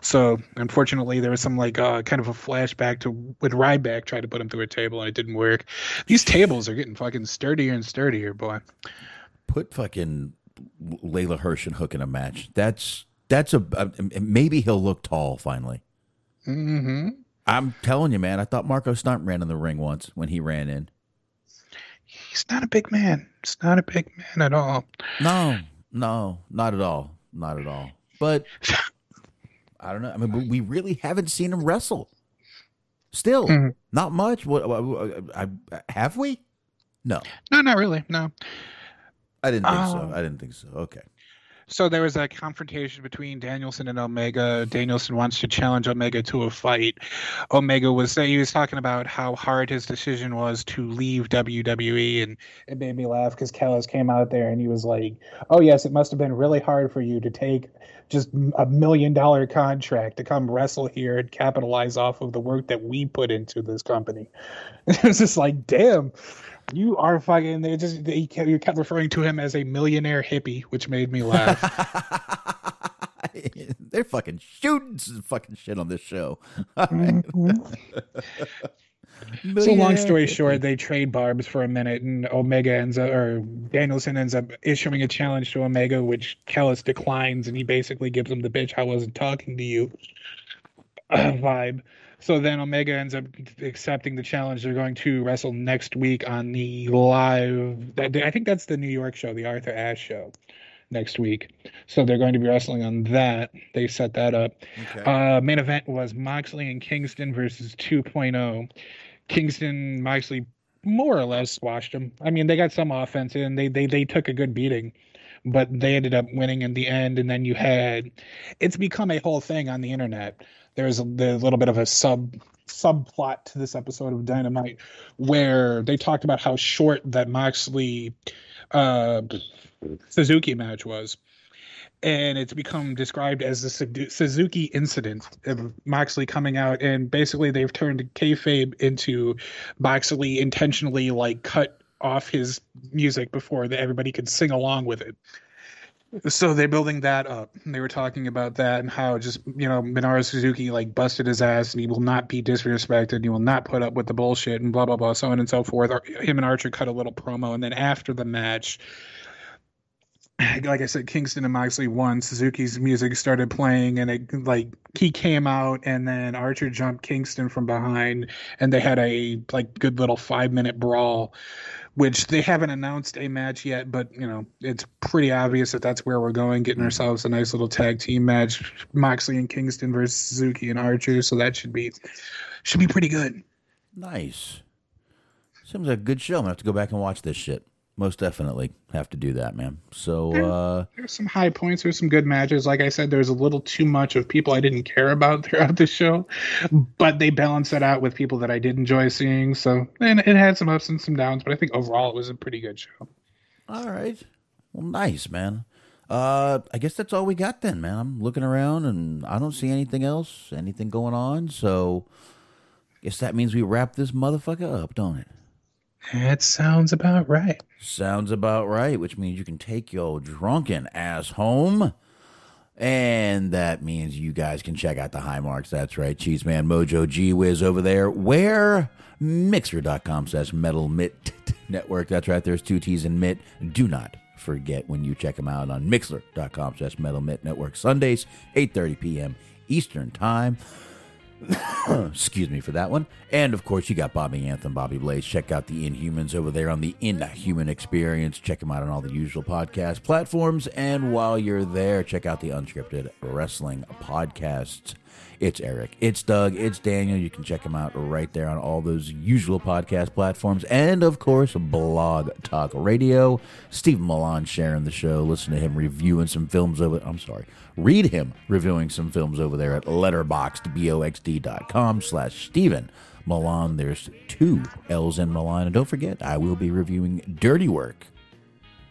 So unfortunately, there was some like uh, kind of a flashback to when Ryback tried to put him through a table and it didn't work. These tables are getting fucking sturdier and sturdier, boy. Put fucking Leyla Hirsch and Hook in a match. That's that's a, a maybe he'll look tall finally. Mm-hmm. I'm telling you, man. I thought Marco Stunt ran in the ring once when he ran in. He's not a big man. He's not a big man at all. No, no, not at all, not at all. But <laughs> I don't know. I mean, we really haven't seen him wrestle. Still, Mhm. not much. What, I, have we? No, No, not really. No. I didn't think so. Oh. I didn't think so. Okay. So there was a confrontation between Danielson and Omega. Danielson wants to challenge Omega to a fight. Omega was he was talking about how hard his decision was to leave WWE, and it made me laugh because Callis came out there and he was like, "Oh yes, it must have been really hard for you to take just a million dollar contract to come wrestle here and capitalize off of the work that we put into this company." <laughs> it was just like, damn. You are fucking. They just they kept, you kept referring to him as a millionaire hippie, which made me laugh. <laughs> They're fucking shooting some fucking shit on this show. <laughs> So long story short, they trade barbs for a minute, and Omega ends up, or Danielson ends up issuing a challenge to Omega, which Callis declines, and he basically gives him the bitch I wasn't talking to you <clears throat> vibe. So then Omega ends up accepting the challenge. They're going to wrestle next week on the live. I think that's the New York show, the Arthur Ashe show, next week. So they're going to be wrestling on that. They set that up. Uh, main event was Moxley and Kingston versus 2.0. Kingston, Moxley more or less squashed them. I mean, they got some offense in. They they they took a good beating, but they ended up winning in the end. And then you had, it's become a whole thing on the internet. There's a, there's a little bit of a sub subplot to this episode of Dynamite where they talked about how short that Moxley uh, Suzuki match was and it's become described as the Suzuki incident of Moxley coming out, and basically they've turned kayfabe into Moxley intentionally like cut off his music before that everybody could sing along with it. So they're building that up. They were talking about that and how just you know Minoru Suzuki like busted his ass and he will not be disrespected. He will not put up with the bullshit and blah blah blah, so on and so forth. Him and Archer cut a little promo, and then after the match, like I said, Kingston and Moxley won. Suzuki's music started playing, and it like he came out, and then Archer jumped Kingston from behind, and they had a like good little five minute brawl, which they haven't announced a match yet, but you know it's pretty obvious that that's where we're going, getting mm-hmm. ourselves a nice little tag team match, Moxley and Kingston versus Suzuki and Archer, so that should be should be pretty good. Nice. Seems like a good show. I'm gonna have to go back and watch this shit. Most definitely have to do that, man. So uh There's some high points. There's some good matches. Like I said, there's a little too much of people I didn't care about <laughs> throughout the show, but they balance it out with people that I did enjoy seeing. So, and it had some ups and some downs, but I think overall it was a pretty good show. all right. Well nice, man. Uh I guess that's all we got then, man. I'm looking around and I don't see anything else, anything going on, so guess that means we wrap this motherfucker up, don't it? It sounds about right. Sounds about right, which means you can take your drunken ass home. And that means you guys can check out the high marks. That's right. Cheeseman Mojo G Wiz over there. Where? Mixer.com slash metal mitt <laughs> network. That's right. There's two T's in mitt. Do not forget when you check them out on Mixlr.com slash metal mitt network. Sundays, 8.30 p.m. Eastern Time. <coughs> Excuse me for that one. And of course, you got Bobby Anthem, Bobby Blaze. Check out the Inhumans over there on the Inhuman Experience. Check them out on all the usual podcast platforms. And while you're there, check out the Unscripted Wrestling Podcasts. It's Eric, it's Doug, it's Daniel. You can check them out right there on all those usual podcast platforms. And of course, Blog Talk Radio. Steve Milan sharing the show. Listen to him reviewing some films over. I'm sorry, read him reviewing some films over there at letterboxd, B-O-X-D com slash Steven Milan. There's two L's in Milan. And don't forget, I will be reviewing Dirty Work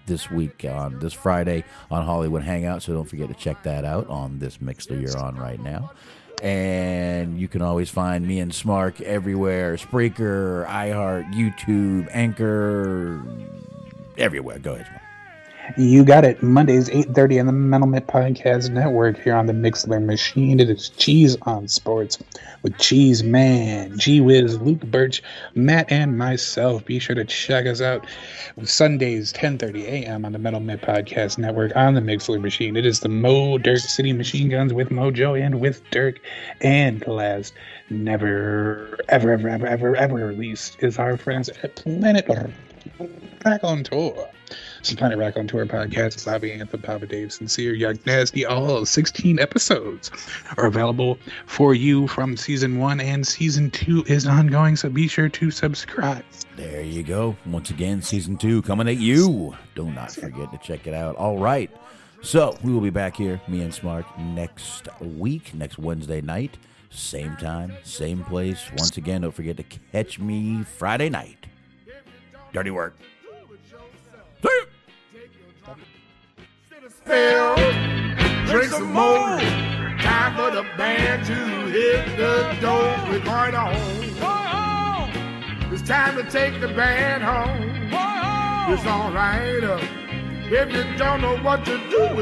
this week on this Friday on Hollywood Hangout. So don't forget to check that out on this Mixlr you're on right now. And you can always find me and Smark everywhere Spreaker, iHeart, YouTube, Anchor, everywhere. Go ahead, Smark. You got it. Mondays, 8.30 on the Metal Mitt Podcast Network here on the Mixlr Machine. It is Cheese on Sports with Cheese Man, G Wiz, Luke Birch, Matt, and myself. Be sure to check us out Sundays, 10.30 a.m. on the Metal Mitt Podcast Network on the Mixlr Machine. It is the Mo Dirk City Machine Guns with Mojo and with Dirk. And last, never, ever, ever, ever, ever, ever released is our friends at Planet Rack on Tour. Is Planet Rack on Tour podcast. It's Bobby Anthem, Papa Dave, Sincere, Young Nasty. All 16 episodes are available for you from season one, and season two is ongoing, so be sure to subscribe. There you go. Once again, season two coming at you. Do not forget to check it out. All right. So we will be back here, me and Smark, next week, next Wednesday night. Same time, same place. Once again, don't forget to catch me Friday night. Dirty work. Spell, drink some more. Time for the band to hit the door. We're going home. It's time to take the band home. It's all right. Uh, if you don't know what to do,